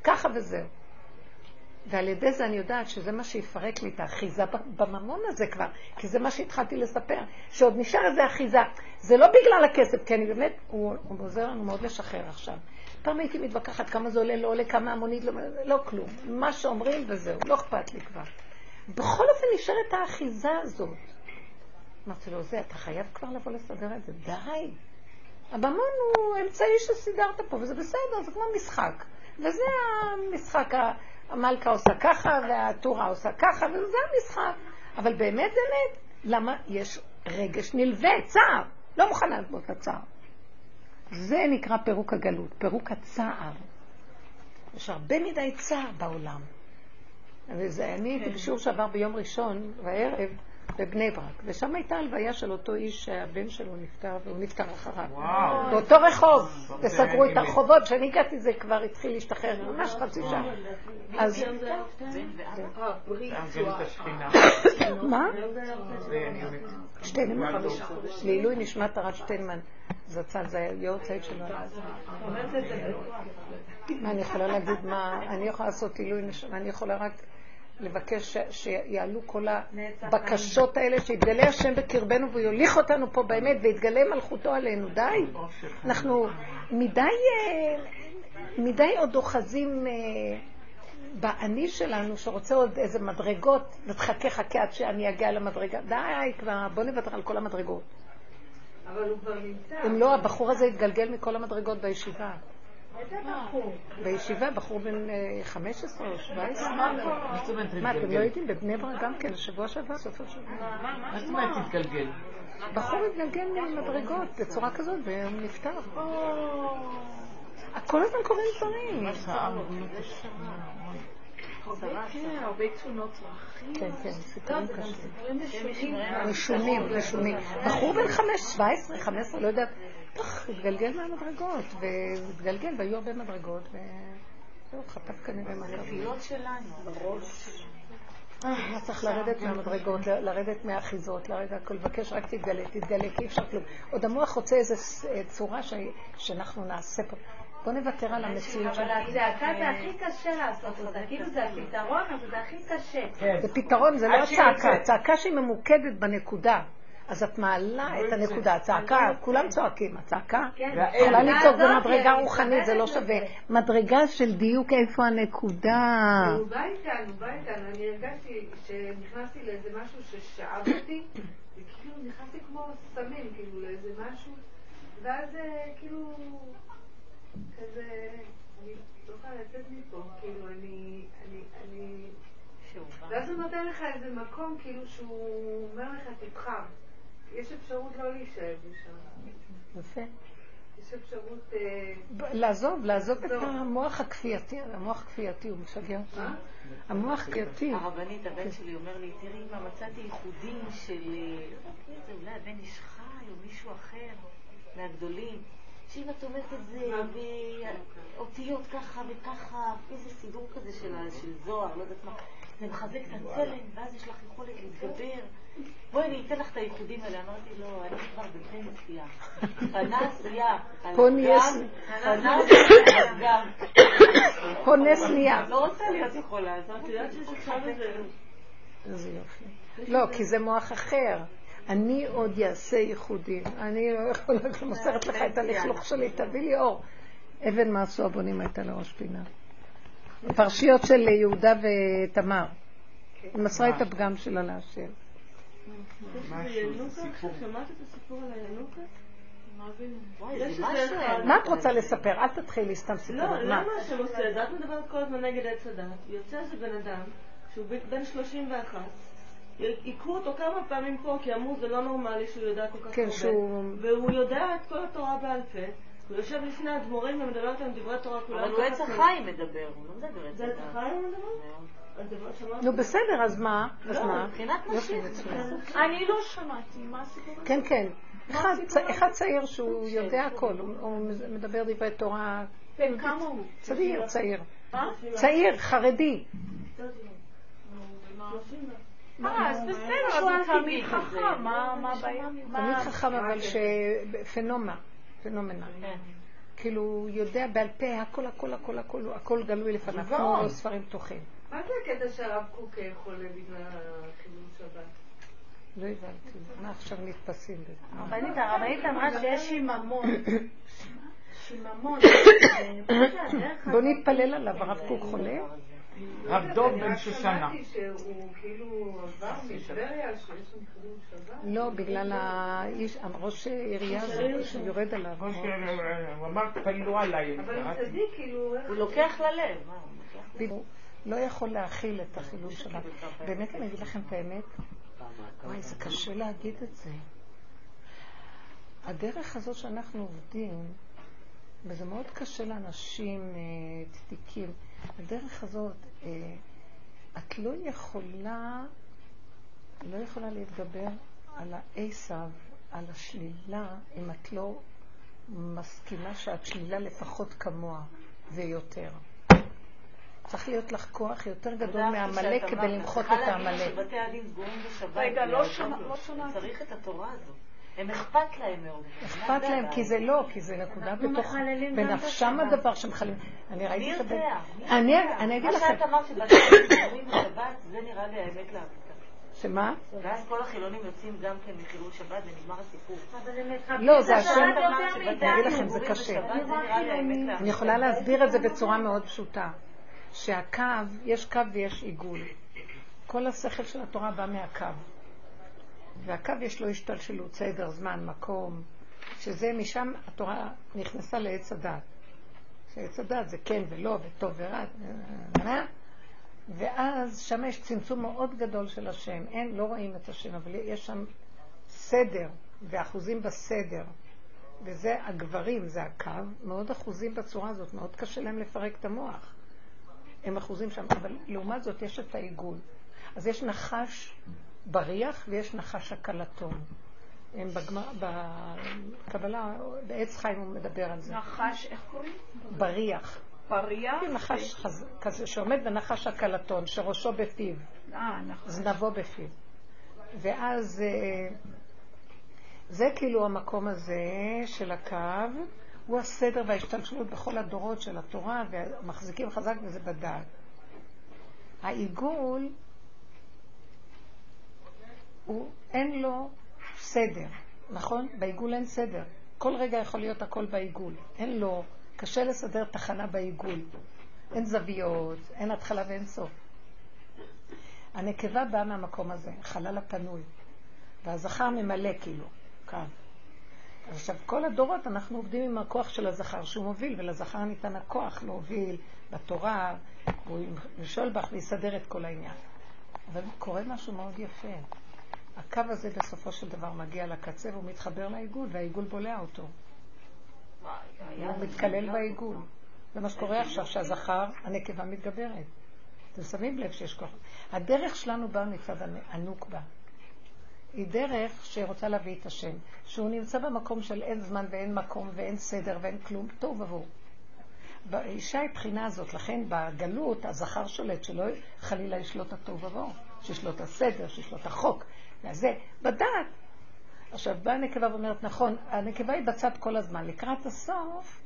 ככה וזהו. ועל ידי זה אני יודעת שזה מה שיפרק לי את האחיזה בממון הזה כבר, כי זה מה שהתחלתי לספר, שעוד נשאר איזה אחיזה. זה לא בגלל הכסף, כי אני באמת, הוא, הוא עוזר לנו מאוד לשחרר עכשיו. פעם הייתי מתווכחת כמה זה עולה, לא עולה, כמה המונית, לא, לא כלום. מה שאומרים וזהו, לא אכפת לי כבר. בכל אופן נשארת האחיזה הזאת. אמרתי לו, זה, אתה חייב כבר לבוא לסדר את זה, די. הממון הוא אמצעי שסידרת פה, וזה בסדר, זה כמו משחק. וזה המשחק, המלכה עושה ככה, והטורה עושה ככה, וזה המשחק. אבל באמת באמת, למה? יש רגש נלווה, צער. לא מוכנה לסבול את הצער. זה נקרא פירוק הגלות, פירוק הצער. יש הרבה מדי צער בעולם. וזה, אני הייתי בשיעור שעבר ביום ראשון בערב בבני ברק, ושם הייתה הלוויה של אותו איש שהבן שלו נפטר, והוא נפטר אחריו. וואו. באותו רחוב, וסגרו את. הרחובות, כשאני הגעתי זה כבר התחיל להשתחרר, ממש חצי שעה. אז השכינה. מה? שטיינמן, לעילוי נשמת הרב שטיינמן, זצ"ל, זה היה יורצייט שלו. מה אני יכולה להגיד? מה, אני יכולה לעשות עילוי נשמה, אני יכולה רק לבקש שיעלו כל הבקשות האלה, שיתגלה השם בקרבנו ויוליך אותנו פה באמת, ויתגלה מלכותו עלינו. די. אנחנו מדי, אה, מדי עוד אוחזים אה, באני שלנו, שרוצה עוד איזה מדרגות, ותחכה חכה עד שאני אגיע למדרגה. די כבר, בוא נוותר על כל המדרגות. אבל הוא כבר נמצא. אם לא, הבחור הזה התגלגל מכל המדרגות בישיבה. בחור? בישיבה, בחור בן אה, 15 או 17. מה אתם לא? יודעים? בבני ברק גם כן, שבוע שעבר, סוף השבוע. מה זאת אומרת להתגלגל? בחור התגלגל ממדרגות בצורה כזאת, והוא נפטר. כל הזמן קורים דברים. הרבה דרכים. כן, כן, סיפורים קשים. משונים. רשומים, רשומים. בחור בן חמש, 17, 15, לא יודעת, פח, התגלגל מהמדרגות, והתגלגל, והיו הרבה מדרגות, וזהו, חטף כנראה מה הנפילות שלנו. לא צריך לרדת מהמדרגות, לרדת מהאחיזות, לרדת הכל, לבקש רק תתגלה, תתגלה, כי אי אפשר כלום. עוד המוח רוצה איזו אה, צורה ש- שאנחנו נעשה פה. בוא נוותר על המציאות אבל שלנו. הצעקה זה הכי קשה לעשות אותה, כאילו זה הפתרון, אבל זה הכי קשה. זה פתרון, זה לא. הצעקה. צעקה שהיא ממוקדת בנקודה. אז את מעלה את הנקודה. הצעקה, כולם צועקים, הצעקה כן, יכולה לצעוק במדרגה אני רוחנית, זה לא שווה. מדרגה של דיוק איפה הנקודה. הוא בא איתנו, בא איתנו. אני הרגשתי שנכנסתי לאיזה משהו ששאב אותי, וכאילו נכנסתי כמו סמים, כאילו לאיזה משהו, ואז אה, כאילו, כזה, אני לא יכולה לצאת מפה, כאילו, אני, אני, אני... ואז הוא נותן לך איזה מקום, כאילו, שהוא אומר לך, תבחר. יש אפשרות לא להישאר שם. יפה. יש אפשרות... אה, לעזוב, לעזוב את. המוח הכפייתי, המוח הכפייתי הוא משגע אותי. המוח כפייתי. הרבנית, הבן שלי אומר לי, תראי אמא, מצאתי ייחודים של, אה, לא אולי הבן איש חי או מישהו אחר מהגדולים, שאם את אומרת את זה באותיות ככה וככה, איזה סידור כזה של זוהר, לא יודעת מה, זה מחזק את הצלם, ואז יש לך יכולת להתגבר. בואי אני אתן לך את הייחודים האלה. אמרתי לו, אני כבר בפנסיה. פנס יא. על פה נהיה הגב, ס- פנס יא על הגב. פה נס נהיה. לא רוצה להיות יכולה, אז את יודעת שיש עכשיו איזה... איזה יופי. לא, כי זה מוח אחר. אני עוד אעשה ייחודים. אני לא יכולה, מוסרת לך את הלכלוך שלי, תביא לי אור. אבן מה עשו הבונים הייתה לראש פינה. פרשיות של יהודה ותמר. היא מסרה את הפגם שלה להשם. סיפור. אחד. מה את רוצה לספר? אל תתחילי סתם לא, סיפורים. מה? למה השם עושה את זה? את מדברת כל הזמן נגד עץ הדת. יוצא איזה בן אדם, שהוא בן 31, היכו אותו כמה פעמים פה, כי אמרו זה לא נורמלי שהוא יודע כל כך כן, הרבה. שהוא- והוא יודע את כל התורה בעל פה. הוא יושב לפני האדמו"רים ומדבר איתם דברי תורה כולם. אבל הוא עץ החיים מדבר, הוא לא מדבר עץ זה עץ. החיים מדבר? אז? נו בסדר, אז מה? אז לא, מה? מבחינת נשים. מצוין. אני לא שמעתי, מה הסיפור? כן, כן. אחד צעיר שהוא יודע הכל, הוא- מדבר דברי תורה. בן כמה הוא? צעיר, צעיר. מה? צעיר, חרדי. אה, אז בסדר, אז הוא תלמיד חכם, מה מה הבעיה? תמיד חכם, אבל שפנומה, פנומנה. כן. כאילו, הוא יודע בעל פה הכל, הכל, הכל, הכל, הכל גלוי לפניו, כמו ספרים פתוחים. מה זה הקטע שהרב קוק אה, חולה בגלל חילול שבת? לא הבנתי. מה עכשיו נתפסים בזה? הרבנית, הרבנית אמרה שיש שיממון. שיממון. בוא נתפלל עליו, הרב קוק חולה? רב דוב בן רק שושנה. שמעתי שהוא כאילו עבר מטבריה שיש שם חילול שבת. לא, בגלל האיש, ראש עירייה הזה שיורד עליו. כמו שהוא אמר, תפללו עליי. אבל הוא קראתי. צדיק, כאילו. הוא לוקח ללב. הוא הוא לא יכול להכיל את החילול שבת. באמת, אני אגיד לכם את האמת, וואי, זה קשה להגיד את זה. הדרך הזאת שאנחנו עובדים, וזה מאוד קשה לאנשים אה, צדיקים, הדרך הזאת, אה, את לא יכולה, לא יכולה להתגבר על העשב, על השלילה, אם את לא מסכימה שאת שלילה לפחות כמוה ויותר. צריך להיות לך כוח יותר גדול מעמלק כדי למחות את העמלק. רגע, לא שמע- לא. צריך את התורה הזאת. הם אכפת להם מאוד. אכפת להם, כי זה לא, כי זה נקודה בתוך, בנפשם. הדבר שמחללים. אני ראיתי את? הבן... מי אני יודע? אני אגיד מה לכם, שאת אמרת סגורים בשבת, זה נראה לי האמת לאמיתה. שמה? ואז כל החילונים יוצאים גם כן מחילול שבת ונגמר הסיפור. לא, זה השם, אני. אגיד לכם, זה קשה. אני יכולה להסביר את זה בצורה מאוד פשוטה. שהקו, יש קו ויש עיגול. כל השכל של התורה בא מהקו. והקו יש לו השתלשלות, סדר, זמן, מקום, שזה משם התורה נכנסה לעץ הדת. שעץ הדת זה כן ולא וטוב ורע, אה, ואז שם יש צמצום מאוד גדול של השם. אין, לא רואים את השם, אבל יש שם סדר ואחוזים בסדר. וזה הגברים, זה הקו, מאוד אחוזים בצורה הזאת, מאוד קשה להם לפרק את המוח. הם אחוזים שם, אבל לעומת זאת יש את העיגול. אז יש נחש בריח ויש נחש הקלטון. הם בגמר, בקבלה, בעץ חיים הוא מדבר על זה. נחש, איך קוראים? בריח. פריה? כן, נחש חז... כזה שעומד ונחש הקלטון, שראשו בפיו, אה, נכון. זנבו בפיו. ואז אה, זה כאילו המקום הזה של הקו, הוא הסדר וההשתלשלות בכל הדורות של התורה, ומחזיקים חזק בזה בדעת. העיגול, הוא, אין לו סדר, נכון? בעיגול אין סדר. כל רגע יכול להיות הכל בעיגול. אין לו, קשה לסדר תחנה בעיגול. אין זוויות, אין התחלה ואין סוף. הנקבה באה מהמקום הזה, חלל הפנוי, והזכר ממלא כאילו, כאן. עכשיו, כל הדורות אנחנו עובדים עם הכוח של הזכר שהוא מוביל, ולזכר ניתן הכוח להוביל בתורה, הוא לשאול בך ויסדר את כל העניין. אבל קורה משהו מאוד יפה. הקו הזה בסופו של דבר מגיע לקצה והוא מתחבר לעיגול, והעיגול בולע אותו. הוא מתקלל בעיגול. זה מה שקורה עכשיו, שהזכר, הנקבה מתגברת. אתם שמים לב שיש כוח. הדרך שלנו באה מצד הנוקבה. היא דרך שרוצה להביא את השם, שהוא נמצא במקום של אין זמן ואין מקום ואין סדר ואין כלום, תוהו ובוהו. באישה היא בחינה הזאת, לכן בגלות הזכר שולט, שלא חלילה ישלוט התוהו ובוהו, שישלוט הסדר, שישלוט החוק, וזה, בדעת. עכשיו באה הנקבה ואומרת, נכון, הנקבה היא בצד כל הזמן, לקראת הסוף,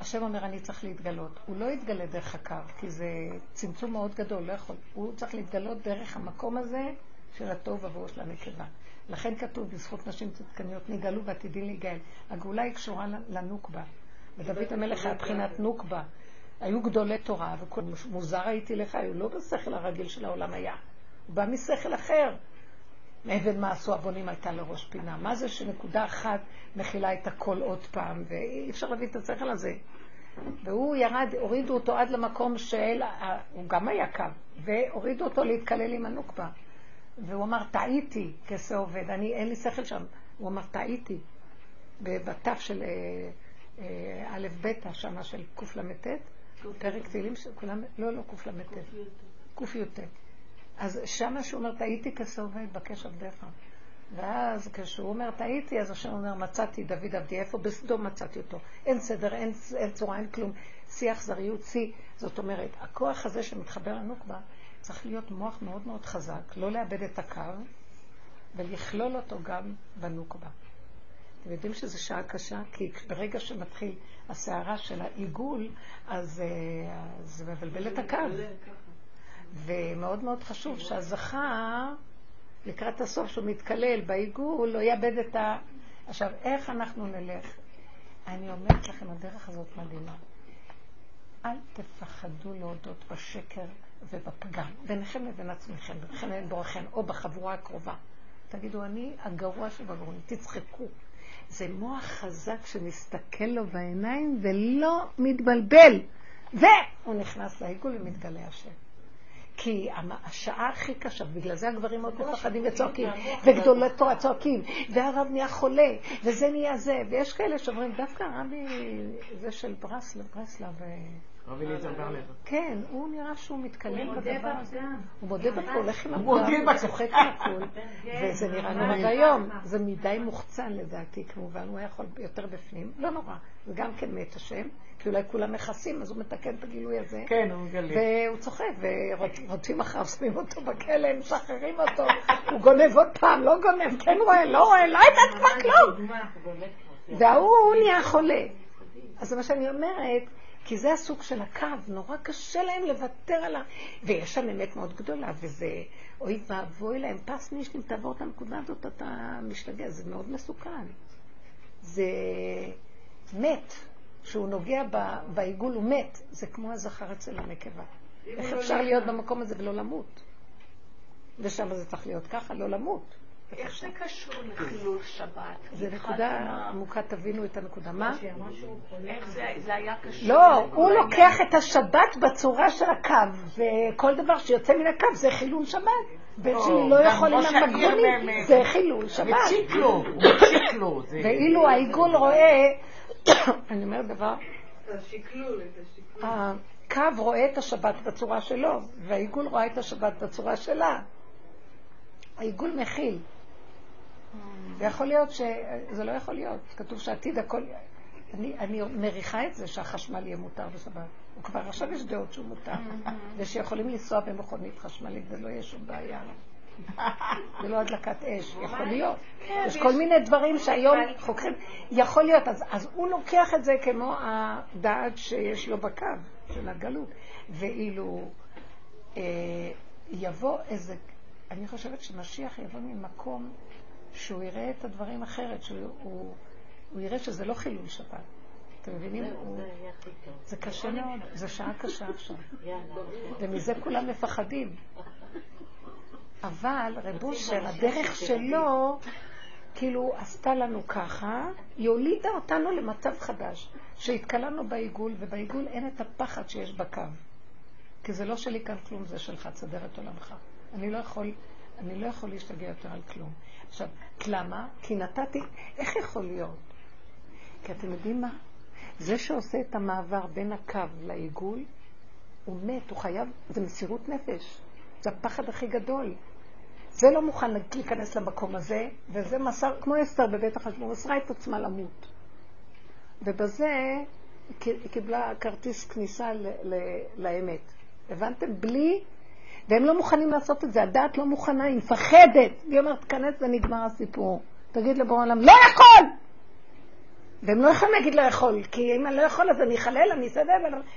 השם אומר, אני צריך להתגלות. הוא לא יתגלה דרך הקו, כי זה צמצום מאוד גדול, לא יכול. הוא צריך להתגלות דרך המקום הזה של התוהו ובוהו של הנקבה. לכן כתוב בזכות נשים צדקניות, נגאלו ועתידים להיגאל. הגאולה היא קשורה לנוקבה. ודוד המלך היה בחינת נוקבה. היו גדולי תורה, ומוזר הייתי לך, היו לא בשכל הרגיל של העולם היה. הוא בא משכל אחר. מאבן מה עשו הבונים הייתה לראש פינה. מה זה שנקודה אחת מכילה את הכל עוד פעם, ואי אפשר להביא את השכל הזה. והוא ירד, הורידו אותו עד למקום של, הוא גם היה קו, והורידו אותו להתקלל עם הנוקבה. והוא אמר, טעיתי, כסה עובד, אני, אין לי שכל שם. הוא אמר, טעיתי. בתף של א' ב', שמה של קל"ט, פרק תהילים, כולם, לא, לא קל"ט, קי"ט. אז שמה שהוא אומר, טעיתי כסה עובד, בקש עבדיך. ואז כשהוא אומר, טעיתי, אז השם אומר, מצאתי דוד עבדי, איפה? בסדום מצאתי אותו. אין סדר, אין, אין צורה, אין כלום. שיא אכזריות, שיא. זאת אומרת, הכוח הזה שמתחבר לנוקבה, צריך להיות מוח מאוד מאוד חזק, לא לאבד את הקו, ולכלול אותו גם בנוקבה. אתם יודעים שזו שעה קשה? כי ברגע שמתחיל הסערה של העיגול, אז uh, זה מבלבל את הקו. ומאוד מאוד חשוב שהזכר, לקראת הסוף, שהוא מתקלל בעיגול, לא יאבד את ה... עכשיו, איך אנחנו נלך? אני אומרת לכם, הדרך הזאת מדהימה. אל תפחדו להודות בשקר ובפגם, ביניכם לבין עצמכם, ביניכם לבין בורכם, או בחבורה הקרובה. תגידו, אני הגרוע שבגרועים, תצחקו. זה מוח חזק שמסתכל לו בעיניים ולא מתבלבל. והוא נכנס לעיגול ומתגלה השם. כי השעה הכי קשה, בגלל זה הגברים מאוד מפחדים וצועקים, וגדולי תורה צועקים, והרב נהיה חולה, וזה נהיה זה, ויש כאלה שאומרים, דווקא הרבי, זה של ברסלב, ברסלב, אה, רב אליעזר ברלב. כן, הוא נראה שהוא מודה בדבר הזה. הוא מודה הוא הולך עם הוא מודה הפגם, הוא. צוחק על הכול, כן, וזה נראה נורא ואיום. זה מדי מוחצן לדעתי, כמובן, הוא היה יכול יותר בפנים, לא נורא, זה גם כן מת השם, כי אולי כולם מכסים, אז הוא מתקן את הגילוי הזה. כן, הוא מגלה. והוא צוחק, ורודפים אחריו, שמים אותו בכלא, הם משחררים אותו, הוא גונב עוד פעם, לא גונב, כן רואה, לא רואה, לא יודעת כבר כלום. וההוא הוא נהיה חולה. אז זה מה שאני אומרת, כי זה הסוג של הקו, נורא קשה להם לוותר על ה... ויש שם אמת מאוד גדולה, וזה, אוי ואבוי להם, פס מישלים, תעבור את הנקודה הזאת, אתה משתגע, זה מאוד מסוכן. זה מת, שהוא נוגע ב- בעיגול, הוא מת, זה כמו הזכר אצל הנקבה. איך אפשר להיות במקום הזה ולא למות? ושם זה צריך להיות ככה, לא למות. איך זה קשור לחילול שבת? זה נקודה עמוקה, תבינו את הנקודה. מה? איך זה היה קשור? לא, הוא? לוקח את השבת בצורה של הקו, וכל דבר שיוצא מן הקו זה חילול שבת. בן שלי לא יכול עם המגבונים, זה חילול שבת. מציק לו, מציק ואילו העיגול רואה, אני אומרת דבר. הקו רואה את השבת בצורה שלו, והעיגול רואה את השבת בצורה שלה. העיגול מכיל. ויכול להיות ש... זה לא יכול להיות. כתוב שעתיד הכל... אני, אני מריחה את זה שהחשמל יהיה מותר בשבת. הוא כבר עכשיו יש דעות שהוא מותר. ושיכולים לנסוע במכונית חשמלית ולא יהיה שום בעיה. ולא הדלקת אש, יכול להיות. יש כל מיני דברים שהיום חוקרים. יכול להיות, אז, אז הוא לוקח את זה כמו הדעת שיש לו בקו של הגלות. ואילו אה, יבוא איזה, אני חושבת שמשיח יבוא ממקום שהוא יראה את הדברים אחרת, שהוא הוא, הוא יראה שזה לא חילול שבת. אתם מבינים? זה קשה מאוד, זו שעה קשה עכשיו. יאללה. ומזה כולם מפחדים. אבל רב אושר, הדרך שלו, כאילו עשתה לנו ככה, היא הולידה אותנו למצב חדש, שהתקלענו בעיגול, ובעיגול אין את הפחד שיש בקו. כי זה לא שלי כאן כלום, זה שלך, תסדר את עולמך. אני לא יכול, אני לא יכול להשתגע יותר על כלום. עכשיו, למה? כי נתתי, איך יכול להיות? כי אתם יודעים מה? זה שעושה את המעבר בין הקו לעיגול, הוא מת, הוא חייב, זה מסירות נפש. זה הפחד הכי גדול. זה לא מוכן להיכנס למקום הזה, וזה מסר, כמו אסתר בבית החשבון, מסרה את עצמה למות. ובזה היא קיבלה כרטיס כניסה ל- ל- לאמת. הבנתם? בלי, והם לא מוכנים לעשות את זה, הדעת לא מוכנה, היא מפחדת. היא אומרת, תיכנס ונגמר הסיפור. תגיד לבורא עולם, לא יכול! והם לא יכולים להגיד לא יכול, כי אם אני לא יכול אז אני אחלל, אני אסדר,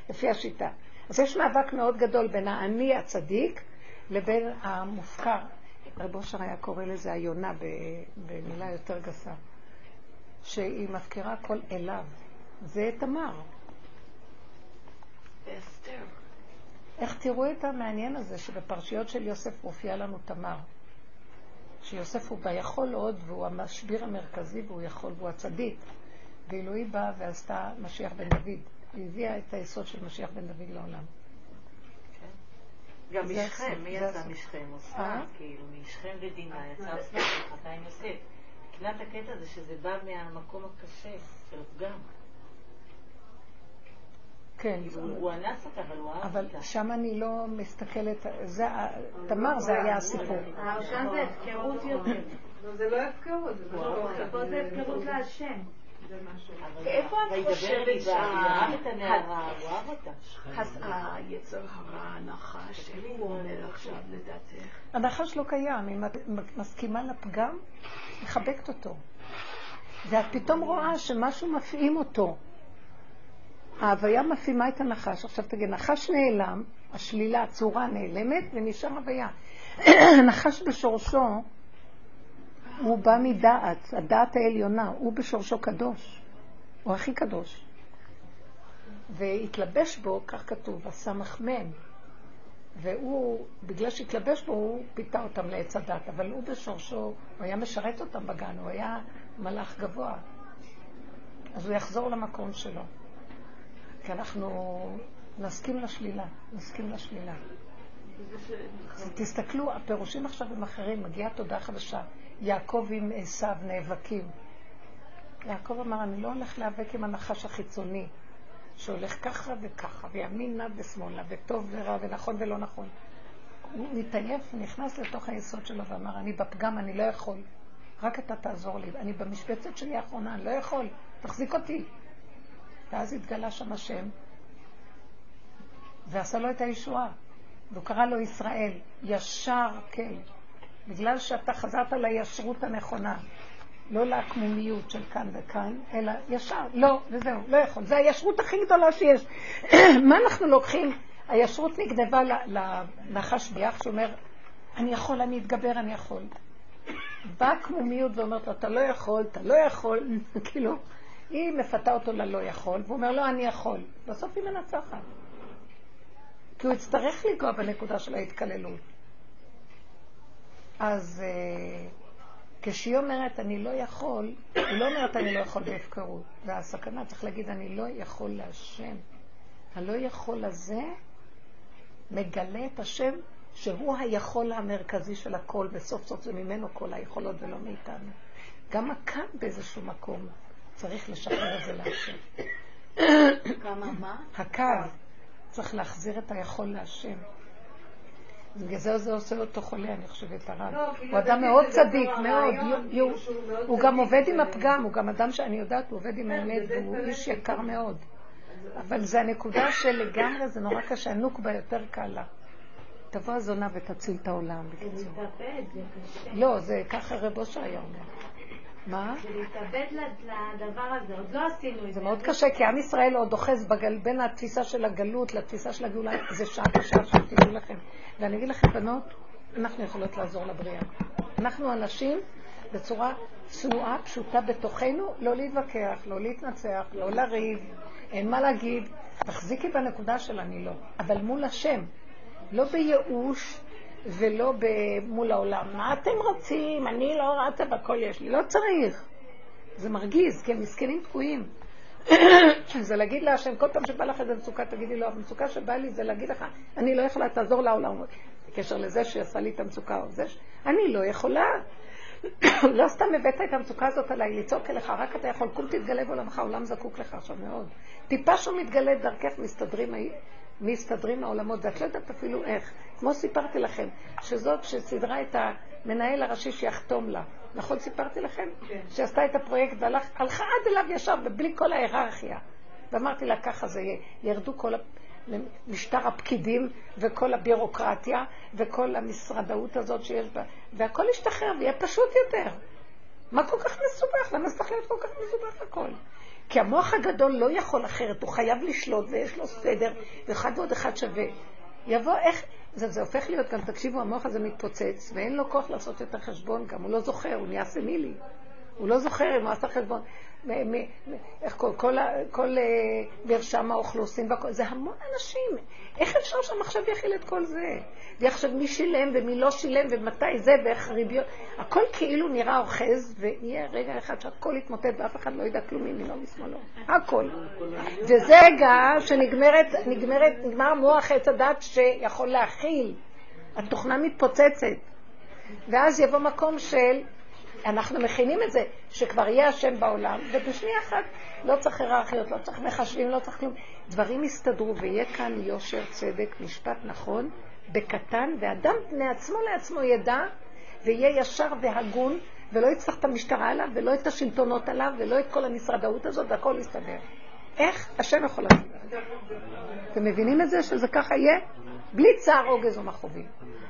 לפי השיטה. אז יש מאבק מאוד גדול בין האני הצדיק לבין המופקר. רב אושר היה קורא לזה היונה במילה יותר גסה, שהיא מפקירה הכל אליו. זה תמר. ואסתר. איך תראו את המעניין הזה שבפרשיות של יוסף מופיע לנו תמר. שיוסף הוא ביכול עוד והוא המשביר המרכזי והוא יכול והוא הצדיק. ואילו היא באה ועשתה משיח בן דוד. היא הביאה את היסוד של משיח בן דוד לעולם. גם זה משכם, מי זה יצא. משכם? אה? אסנת, כאילו, משכם ודינה יצא אסנת, חתן יוסף. מבחינת הקטע הזה שזה בא מהמקום הקשה של הפגם. כן. הוא אנס אותה, אבל הוא אהב אבל אותה. שם אני לא מסתכלת, תמר זה היה הסיפור. שם זה הפקרות יותר. זה לא הפקרות, זה משהו פה זה הפקרות להשם. אבל איפה את חושבת ליבה, שה- הוא אהב את הנערה, הוא אהב אותה. אז היצר הרע, הנחש, איך הוא עומד עכשיו לדעתך? הנחש לא קיים, אם את מסכימה לפגם, מחבקת אותו. ואת פתאום רואה שמשהו מפעים אותו. ההוויה מפעימה את הנחש. עכשיו תגיד, נחש נעלם, השלילה, הצורה נעלמת, ונשאר הוויה. הנחש בשורשו, הוא בא מדעת, הדעת העליונה, הוא בשורשו קדוש. הוא הכי קדוש. והתלבש בו, כך כתוב, הסמ"ם. והוא, בגלל שהתלבש בו, הוא פיתה אותם לעץ הדת, אבל הוא בשורשו, הוא היה משרת אותם בגן, הוא היה מלאך גבוה. אז הוא יחזור למקום שלו. כי אנחנו נסכים לשלילה, נסכים לשלילה. תסתכלו, הפירושים עכשיו הם אחרים, מגיעה תודה חדשה. יעקב עם עשיו נאבקים. יעקב אמר, אני לא הולך להיאבק עם הנחש החיצוני, שהולך ככה וככה, וימינה ושמאלה, וטוב ורע, ונכון ולא נכון. הוא מתעייף, נכנס לתוך היסוד שלו ואמר, אני בפגם, אני לא יכול. רק אתה תעזור לי. אני במשבצת שלי האחרונה, אני לא יכול. תחזיק אותי. ואז התגלה שם השם, ועשה לו את הישועה. והוא קרא לו ישראל, ישר כן. בגלל שאתה חזרת לישרות הנכונה, לא לעקמומיות של כאן וכאן, אלא ישר, לא, וזהו, לא יכול. זה הישרות הכי גדולה שיש. מה אנחנו לוקחים? הישרות נגנבה לנחש ביח שאומר, אני יכול, אני אתגבר, אני יכול. באה קמומיות ואומרת לו, אתה לא יכול, אתה לא יכול, כאילו, היא מפתה אותו ללא יכול, והוא אומר לו, לא, אני יכול. בסוף היא מנצחת. כי הוא יצטרך לנגוע בנקודה של ההתקללות. אז uh, כשהיא אומרת, אני לא יכול, היא לא אומרת, אני לא יכול בהפקרות. והסכנה, צריך להגיד, אני לא יכול להשם. הלא יכול הזה מגלה את השם שהוא היכול המרכזי של הכל, וסוף סוף זה ממנו כל היכולות ולא מאיתנו. גם הקו באיזשהו מקום צריך לשחרר את זה להשם. כמה מה? הקו. צריך להחזיר את היכול להשם. בגלל זה זה עושה אותו חולה, אני חושבת, הרב. לא, הוא אדם מאוד צדיק, מאוד. הוא גם עובד עם הפגם, הוא גם אדם שאני יודעת, הוא עובד עם כן, האמת, והוא איש יקר מאוד. אבל זה הנקודה שלגמרי זה נורא קשה, הנוקבה יותר קל לה. תבוא הזונה ותציל את העולם, בקיצור. לא, זה ככה רב אושר היה אומר. מה? ולהתאבד לדבר הזה, עוד לא עשינו את זה. זה מאוד קשה, כי עם ישראל עוד אוחז בגל, בין התפיסה של הגלות לתפיסה של הגאולה, זה שעה קשה שתדעו לכם. ואני אגיד לכם, בנות, אנחנו יכולות לעזור לבריאה. אנחנו אנשים בצורה צנועה, פשוטה בתוכנו, לא להתווכח, לא להתנצח, לא לריב, אין מה להגיד. תחזיקי בנקודה של אני לא, אבל מול השם, לא בייאוש ולא מול העולם. מה אתם רוצים? אני לא רצה והכל יש לי. לא צריך. זה מרגיז, כי הם מסכנים תקועים. זה להגיד להשם, כל פעם שבא לך איזה מצוקה, תגידי לו, המצוקה שבאה לי זה להגיד לך, אני לא יכולה, תעזור לעולם. בקשר לזה שעשה לי את המצוקה, או זה. אני לא יכולה. לא סתם הבאת את המצוקה הזאת עליי, לצעוק אליך, רק אתה יכול, קום תתגלה בעולמך, העולם זקוק לך עכשיו מאוד. טיפה שהוא מתגלה דרכך, מסתדרים, מסתדרים העולמות, ואת לא יודעת אפילו איך. כמו סיפרתי לכם, שזאת שסידרה את המנהל הראשי שיחתום לה. נכון סיפרתי לכם? כן. שעשתה את הפרויקט והלכה עד אליו ישר, ובלי כל ההיררכיה. ואמרתי לה, ככה זה יהיה. ירדו כל משטר הפקידים וכל הבירוקרטיה וכל המשרדאות הזאת שיש בה, והכל ישתחרר ויהיה פשוט יותר. מה כל כך מסובך? למה זה צריך להיות כל כך מסובך הכל? כי המוח הגדול לא יכול אחרת, הוא חייב לשלוט ויש לו סדר, ואחד ועוד אחד שווה. יבוא, איך, זה, זה הופך להיות, גם תקשיבו, המוח הזה מתפוצץ, ואין לו כוח לעשות יותר חשבון גם, הוא לא זוכר, הוא נהיה סמילי. הוא לא זוכר אם הוא עשה חשבון. איך כל, כל, כל אה, מרשם האוכלוסין זה המון אנשים. איך אפשר שהמחשב יכיל את כל זה? ויחשב מי שילם ומי לא שילם ומתי זה ואיך הריביות. הכל כאילו נראה אוחז, ויהיה רגע אחד שהכל יתמוטט ואף אחד לא ידע כלום מימינו משמאלו. הכל. וזה רגע שנגמרת, נגמרת, נגמר מוח עץ הדת שיכול להכיל. התוכנה מתפוצצת. ואז יבוא מקום של אנחנו מכינים את זה, שכבר יהיה השם בעולם, ובשנייה אחת לא צריך היררכיות, לא צריך מחשבים, לא צריך כלום. דברים יסתדרו ויהיה כאן יושר, צדק, משפט נכון, בקטן, ואדם מעצמו לעצמו ידע, ויהיה ישר והגון, ולא יצטרך את המשטרה עליו, ולא את השלטונות עליו, ולא את כל המשרדאות הזאת, והכל יסתדר. איך השם יכול לעשות את? אתם מבינים את זה שזה ככה יהיה? בלי צער, עוגז ומכאובים,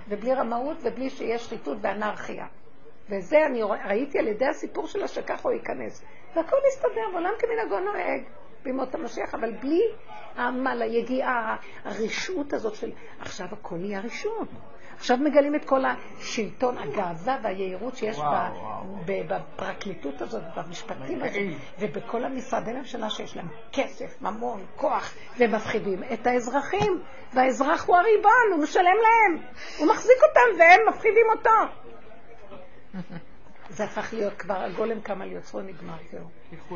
ובלי רמאות, ובלי שיהיה שחיתות ואנרכיה. וזה אני ראיתי על ידי הסיפור שלה שככה הוא ייכנס. והכל מסתדר, ועולם כמנהגו נוהג בימות המשיח, אבל בלי העמל, היגיעה, הרשעות הזאת של עכשיו הכל נהיה רשעות. עכשיו מגלים את כל השלטון, הגאווה והיהירות שיש וואו, וואו. בפרקליטות הזאת, במשפטים הזה, ובכל המשרדי ממשלה שיש להם כסף, ממון, כוח, ומפחידים את האזרחים, והאזרח הוא הריבון, הוא משלם להם, הוא מחזיק אותם והם מפחידים אותו. זה הפך להיות כבר, הגולם קם על יוצרו נגמר, זהו. תלכו.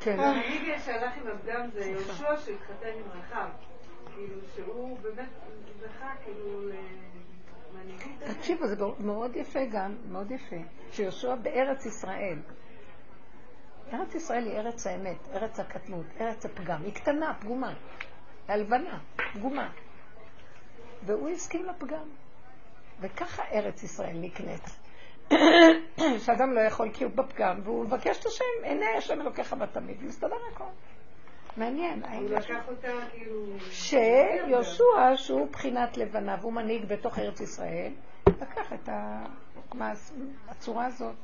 כן. המנהיג שהלך עם הפגם זה יהושע שהתחתן עם רחב. כאילו שהוא באמת זכה כאילו למנהיגות. תקשיבו, זה מאוד יפה גם, מאוד יפה, שיהושע בארץ ישראל. ארץ ישראל היא ארץ האמת, ארץ הקטנות, ארץ הפגם. היא קטנה, פגומה. הלבנה, פגומה. והוא הסכים לפגם. וככה ארץ ישראל נקנית. שאדם לא יכול כי הוא בפגם, והוא מבקש את השם, עיני השם אלוקיך בתמיד, ומסתדר הכל. מעניין. הוא לקח אותה כאילו... שיהושע, שהוא בחינת לבנה, והוא מנהיג בתוך ארץ ישראל, לקח את הצורה הזאת.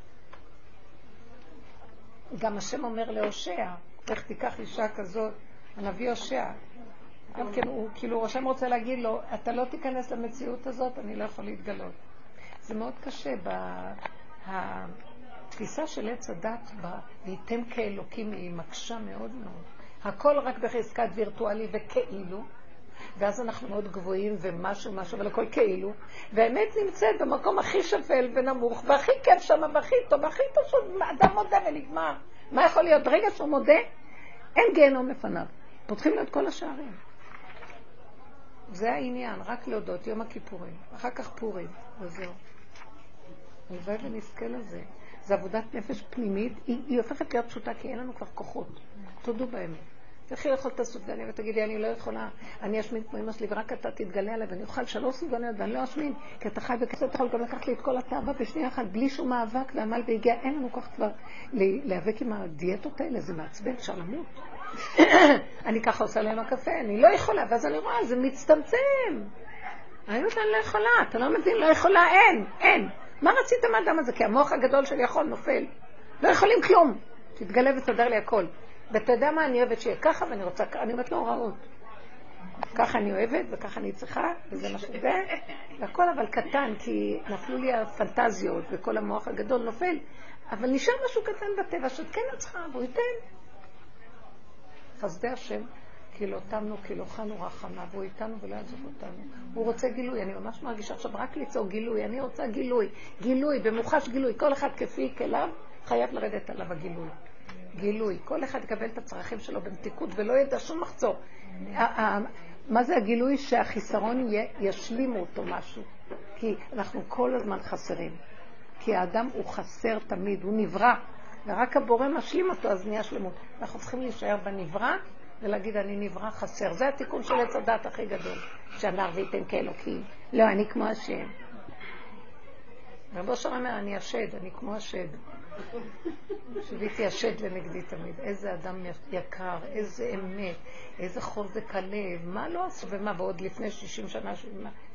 גם השם אומר להושע, איך תיקח אישה כזאת, הנביא הושע. גם כן, הוא כאילו, השם רוצה להגיד לו, אתה לא תיכנס למציאות הזאת, אני לא יכול להתגלות. זה מאוד קשה. התפיסה של עץ הדת, וייתם כאלוקים, היא מקשה מאוד מאוד. הכל רק בחזקת וירטואלי וכאילו, ואז אנחנו מאוד גבוהים ומשהו משהו, אבל הכל כאילו, והאמת נמצאת במקום הכי שפל ונמוך, והכי כיף שם, והכי טוב, והכי פשוט, אדם מודה ונגמר. מה יכול להיות? ברגע שהוא מודה, אין גיהנום לפניו. פותחים לו את כל השערים. זה העניין, רק להודות, יום הכיפורים, אחר כך פורים, וזהו. הלוואי ונזכה לזה. זו עבודת נפש פנימית, היא, היא הופכת להיות פשוטה כי אין לנו כבר כוחות. תודו באמת. תלכי לאכול את הסופגניה ותגידי, אני לא יכולה, אני אשמין כמו אמא שלי, ורק אתה תתגלה עליי, ואני אוכל שלוש סופגניות ואני לא אשמין, כי אתה חי בכסף, אתה יכול גם לקחת לי את כל התאווה בשנייה אחת, בלי שום מאבק ועמל והגיע, אין לנו כוח כבר להיאבק עם הדיאטות האלה, זה מעצבן, אפשר למות. אני ככה עושה להם הקפה, אני לא יכולה, ואז אני רואה, זה מצטמצם. אני אומרת, אני לא יכולה, אתה לא מבין, לא יכולה, אין, אין. מה רציתם מהאדם הזה? כי המוח הגדול שלי יכול, נופל. לא יכולים כלום. תתגלה ותסדר לי הכל. ואתה יודע מה, אני אוהבת שיהיה ככה, ואני רוצה, אני אומרת לו הוראות. ככה אני אוהבת, וככה אני צריכה, וזה מה שזה, והכל אבל קטן, כי נפלו לי הפנטזיות, וכל המוח הגדול נופל, אבל נשאר משהו קטן בטבע, שאת כן צריכה, והוא ייתן. חסדי השם, כי לא תמנו, כי לא חנו רחמה, והוא איתנו ולא יעזוב אותנו. הוא רוצה גילוי, אני ממש מרגישה עכשיו רק לצעוק גילוי, אני רוצה גילוי, גילוי, במוחש גילוי, כל אחד כפי כליו, חייב לרדת עליו הגילוי. גילוי. כל אחד יקבל את הצרכים שלו במתיקות ולא ידע שום מחצור. מה זה הגילוי? שהחיסרון ישלימו אותו משהו. כי אנחנו כל הזמן חסרים. כי האדם הוא חסר תמיד, הוא נברא, ורק הבורא משלים אותו, אז נהיה שלמות. אנחנו צריכים להישאר בנברא ולהגיד, אני נברא חסר. זה התיקון של עץ הדת הכי גדול, שאמר וייתן כאלוקים. לא, אני כמו השם. רבו אושר אומר, אני השד, אני כמו השד. שביתי השד לנגדי תמיד. איזה אדם יקר, איזה אמת, איזה חוזק הלב, מה לא עשו ומה, ועוד לפני 60 שנה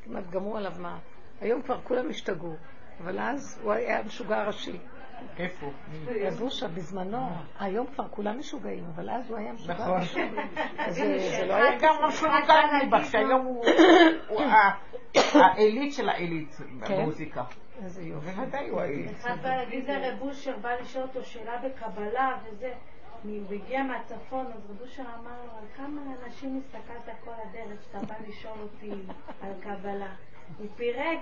כמעט גמרו עליו מה. היום כבר כולם השתגעו, אבל אז הוא היה המשוגע הראשי. איפה? רבושה בזמנו, היום כבר כולם משוגעים, אבל אז הוא היה משוגע. נכון. זה לא היה גם משוגע מבח, שהיום הוא העילית של העילית במוזיקה. איזה יופי. בוודאי הוא העילית. אחד לרב אושר, בא לשאול אותו שאלה בקבלה וזה. הוא הגיע מהצפון, אז רב אושר אמר לו, על כמה אנשים הסתכלת כל הדרך שאתה בא לשאול אותי על קבלה? הוא פירק.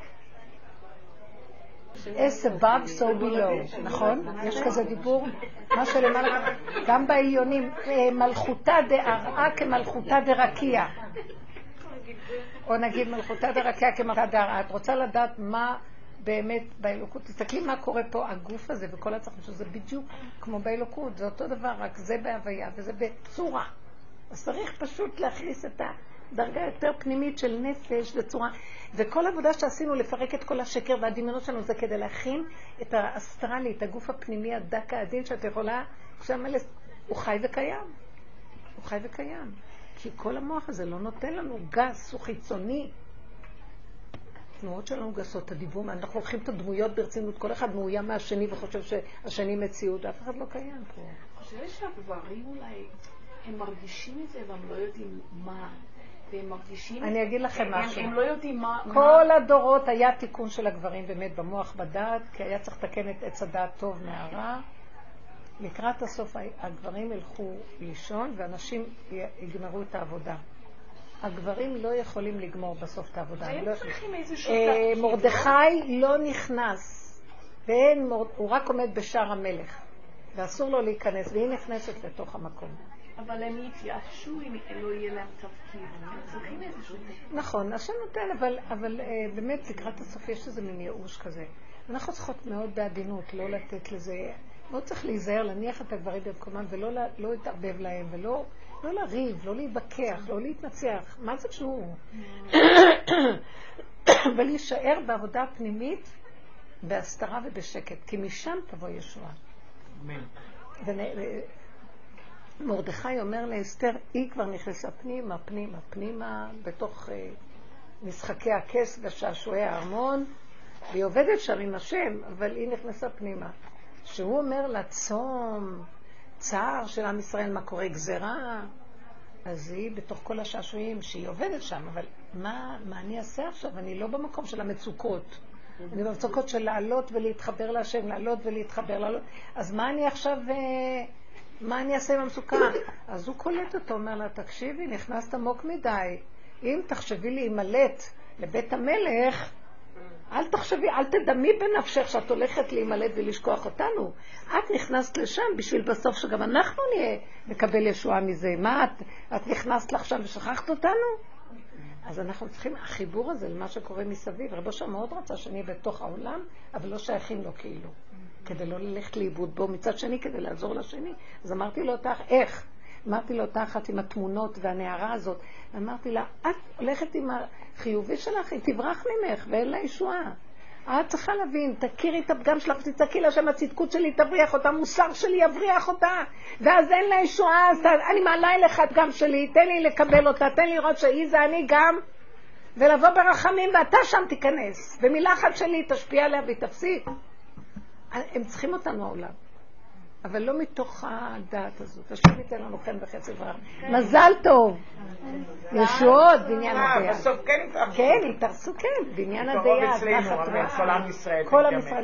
As above so below, נכון? יש כזה דיבור? מה שלמעלה, גם בעליונים, מלכותה דארעה כמלכותה דרקיע. או נגיד מלכותה דרקיע כמלכותה דארעה. את רוצה לדעת מה באמת באלוקות? תסתכלי מה קורה פה, הגוף הזה וכל הצרכים שזה בדיוק כמו באלוקות, זה אותו דבר, רק זה בהוויה וזה בצורה. אז צריך פשוט להכניס את ה... דרגה יותר פנימית של נפש וצורה. וכל עבודה שעשינו לפרק את כל השקר והדמיונות שלנו זה כדי להכין את האסטרלי, את הגוף הפנימי הדק העדין שאת יכולה, כשהמלס, הוא חי וקיים. הוא חי וקיים. כי כל המוח הזה לא נותן לנו גס, הוא חיצוני. התנועות שלנו גסות, הדיבום, אנחנו לוקחים את הדמויות ברצינות, כל אחד מאוים מהשני וחושב שהשני מציאות, אף אחד לא קיים פה. אני חושבת שהגברים אולי, הם מרגישים את זה והם לא יודעים מה. והם מרגישים... אני אגיד לכם משהו. הם לא יודעים מה... כל הדורות היה תיקון של הגברים באמת במוח בדעת, כי היה צריך לתקן את עץ הדעת טוב מהרע. לקראת הסוף הגברים ילכו לישון ואנשים יגמרו את העבודה. הגברים לא יכולים לגמור בסוף את העבודה. הם לא צריכים איזשהו... מרדכי לא נכנס, הוא רק עומד בשער המלך. ואסור לו להיכנס, והיא נכנסת לתוך המקום. אבל הם יתייאשו אם לא יהיה להם תפקיד. הם צריכים איזשהו תפקיד. נכון, השם נותן, אבל, אבל אה, באמת לקראת הסוף יש איזה מין ייאוש כזה. אנחנו צריכות מאוד בעדינות, לא לתת לזה, לא צריך להיזהר, להניח את הדברים במקומם ולא לא להתערבב להם, ולא לא לריב, לא להתווכח, לא להתנצח. מה זה שהוא? ולהישאר בעבודה פנימית, בהסתרה ובשקט, כי משם תבוא ישועה. אמן. מרדכי אומר לאסתר, היא כבר נכנסה פנימה, פנימה, פנימה, בתוך uh, משחקי הכס ושעשועי הארמון, והיא עובדת שם עם השם, אבל היא נכנסה פנימה. שהוא אומר לה, צום, צער של עם ישראל, מה קורה, גזרה, אז היא בתוך כל השעשועים שהיא עובדת שם, אבל מה, מה אני אעשה עכשיו? אני לא במקום של המצוקות. אני במצוקות של לעלות ולהתחבר להשם, לעלות ולהתחבר, לעלות. אז מה אני עכשיו, אה, מה אני אעשה עם המצוקה? אז הוא קולט אותו, אומר לה, תקשיבי, נכנסת עמוק מדי. אם תחשבי להימלט לבית המלך, אל תחשבי, אל תדמי בנפשך שאת הולכת להימלט ולשכוח אותנו. את נכנסת לשם בשביל בסוף שגם אנחנו נהיה, נקבל ישועה מזה. מה את, את נכנסת לך שם ושכחת אותנו? אז אנחנו צריכים, החיבור הזה למה שקורה מסביב, רבו שם מאוד רצה שנהיה בתוך העולם, אבל לא שייכים לו כאילו, כדי לא ללכת לאיבוד בו, מצד שני כדי לעזור לשני. אז אמרתי לו אותך, איך? אמרתי לו אותה אחת עם התמונות והנערה הזאת, אמרתי לה, את הולכת עם החיובי שלך, היא תברח ממך ואין לה ישועה. את צריכה להבין, תכירי את הפגם שלך ותצעקי לה הצדקות שלי תבריח אותה, המוסר שלי יבריח אותה, ואז אין לה ישועה, אז אני מעלה אליך את גם שלי, תן לי לקבל אותה, תן לי לראות שהיא זה אני גם, ולבוא ברחמים ואתה שם תיכנס, ומילה אחת שלי תשפיע עליה והיא תפסיק. הם צריכים אותנו העולם. אבל לא מתוך הדעת הזאת. השם ייתן לנו חן וחצי ורח. מזל טוב. ישועות בניין הדייג. בסוף כן התארסו. כן, התארסו, כן, בניין רעב. כל עם. ישראל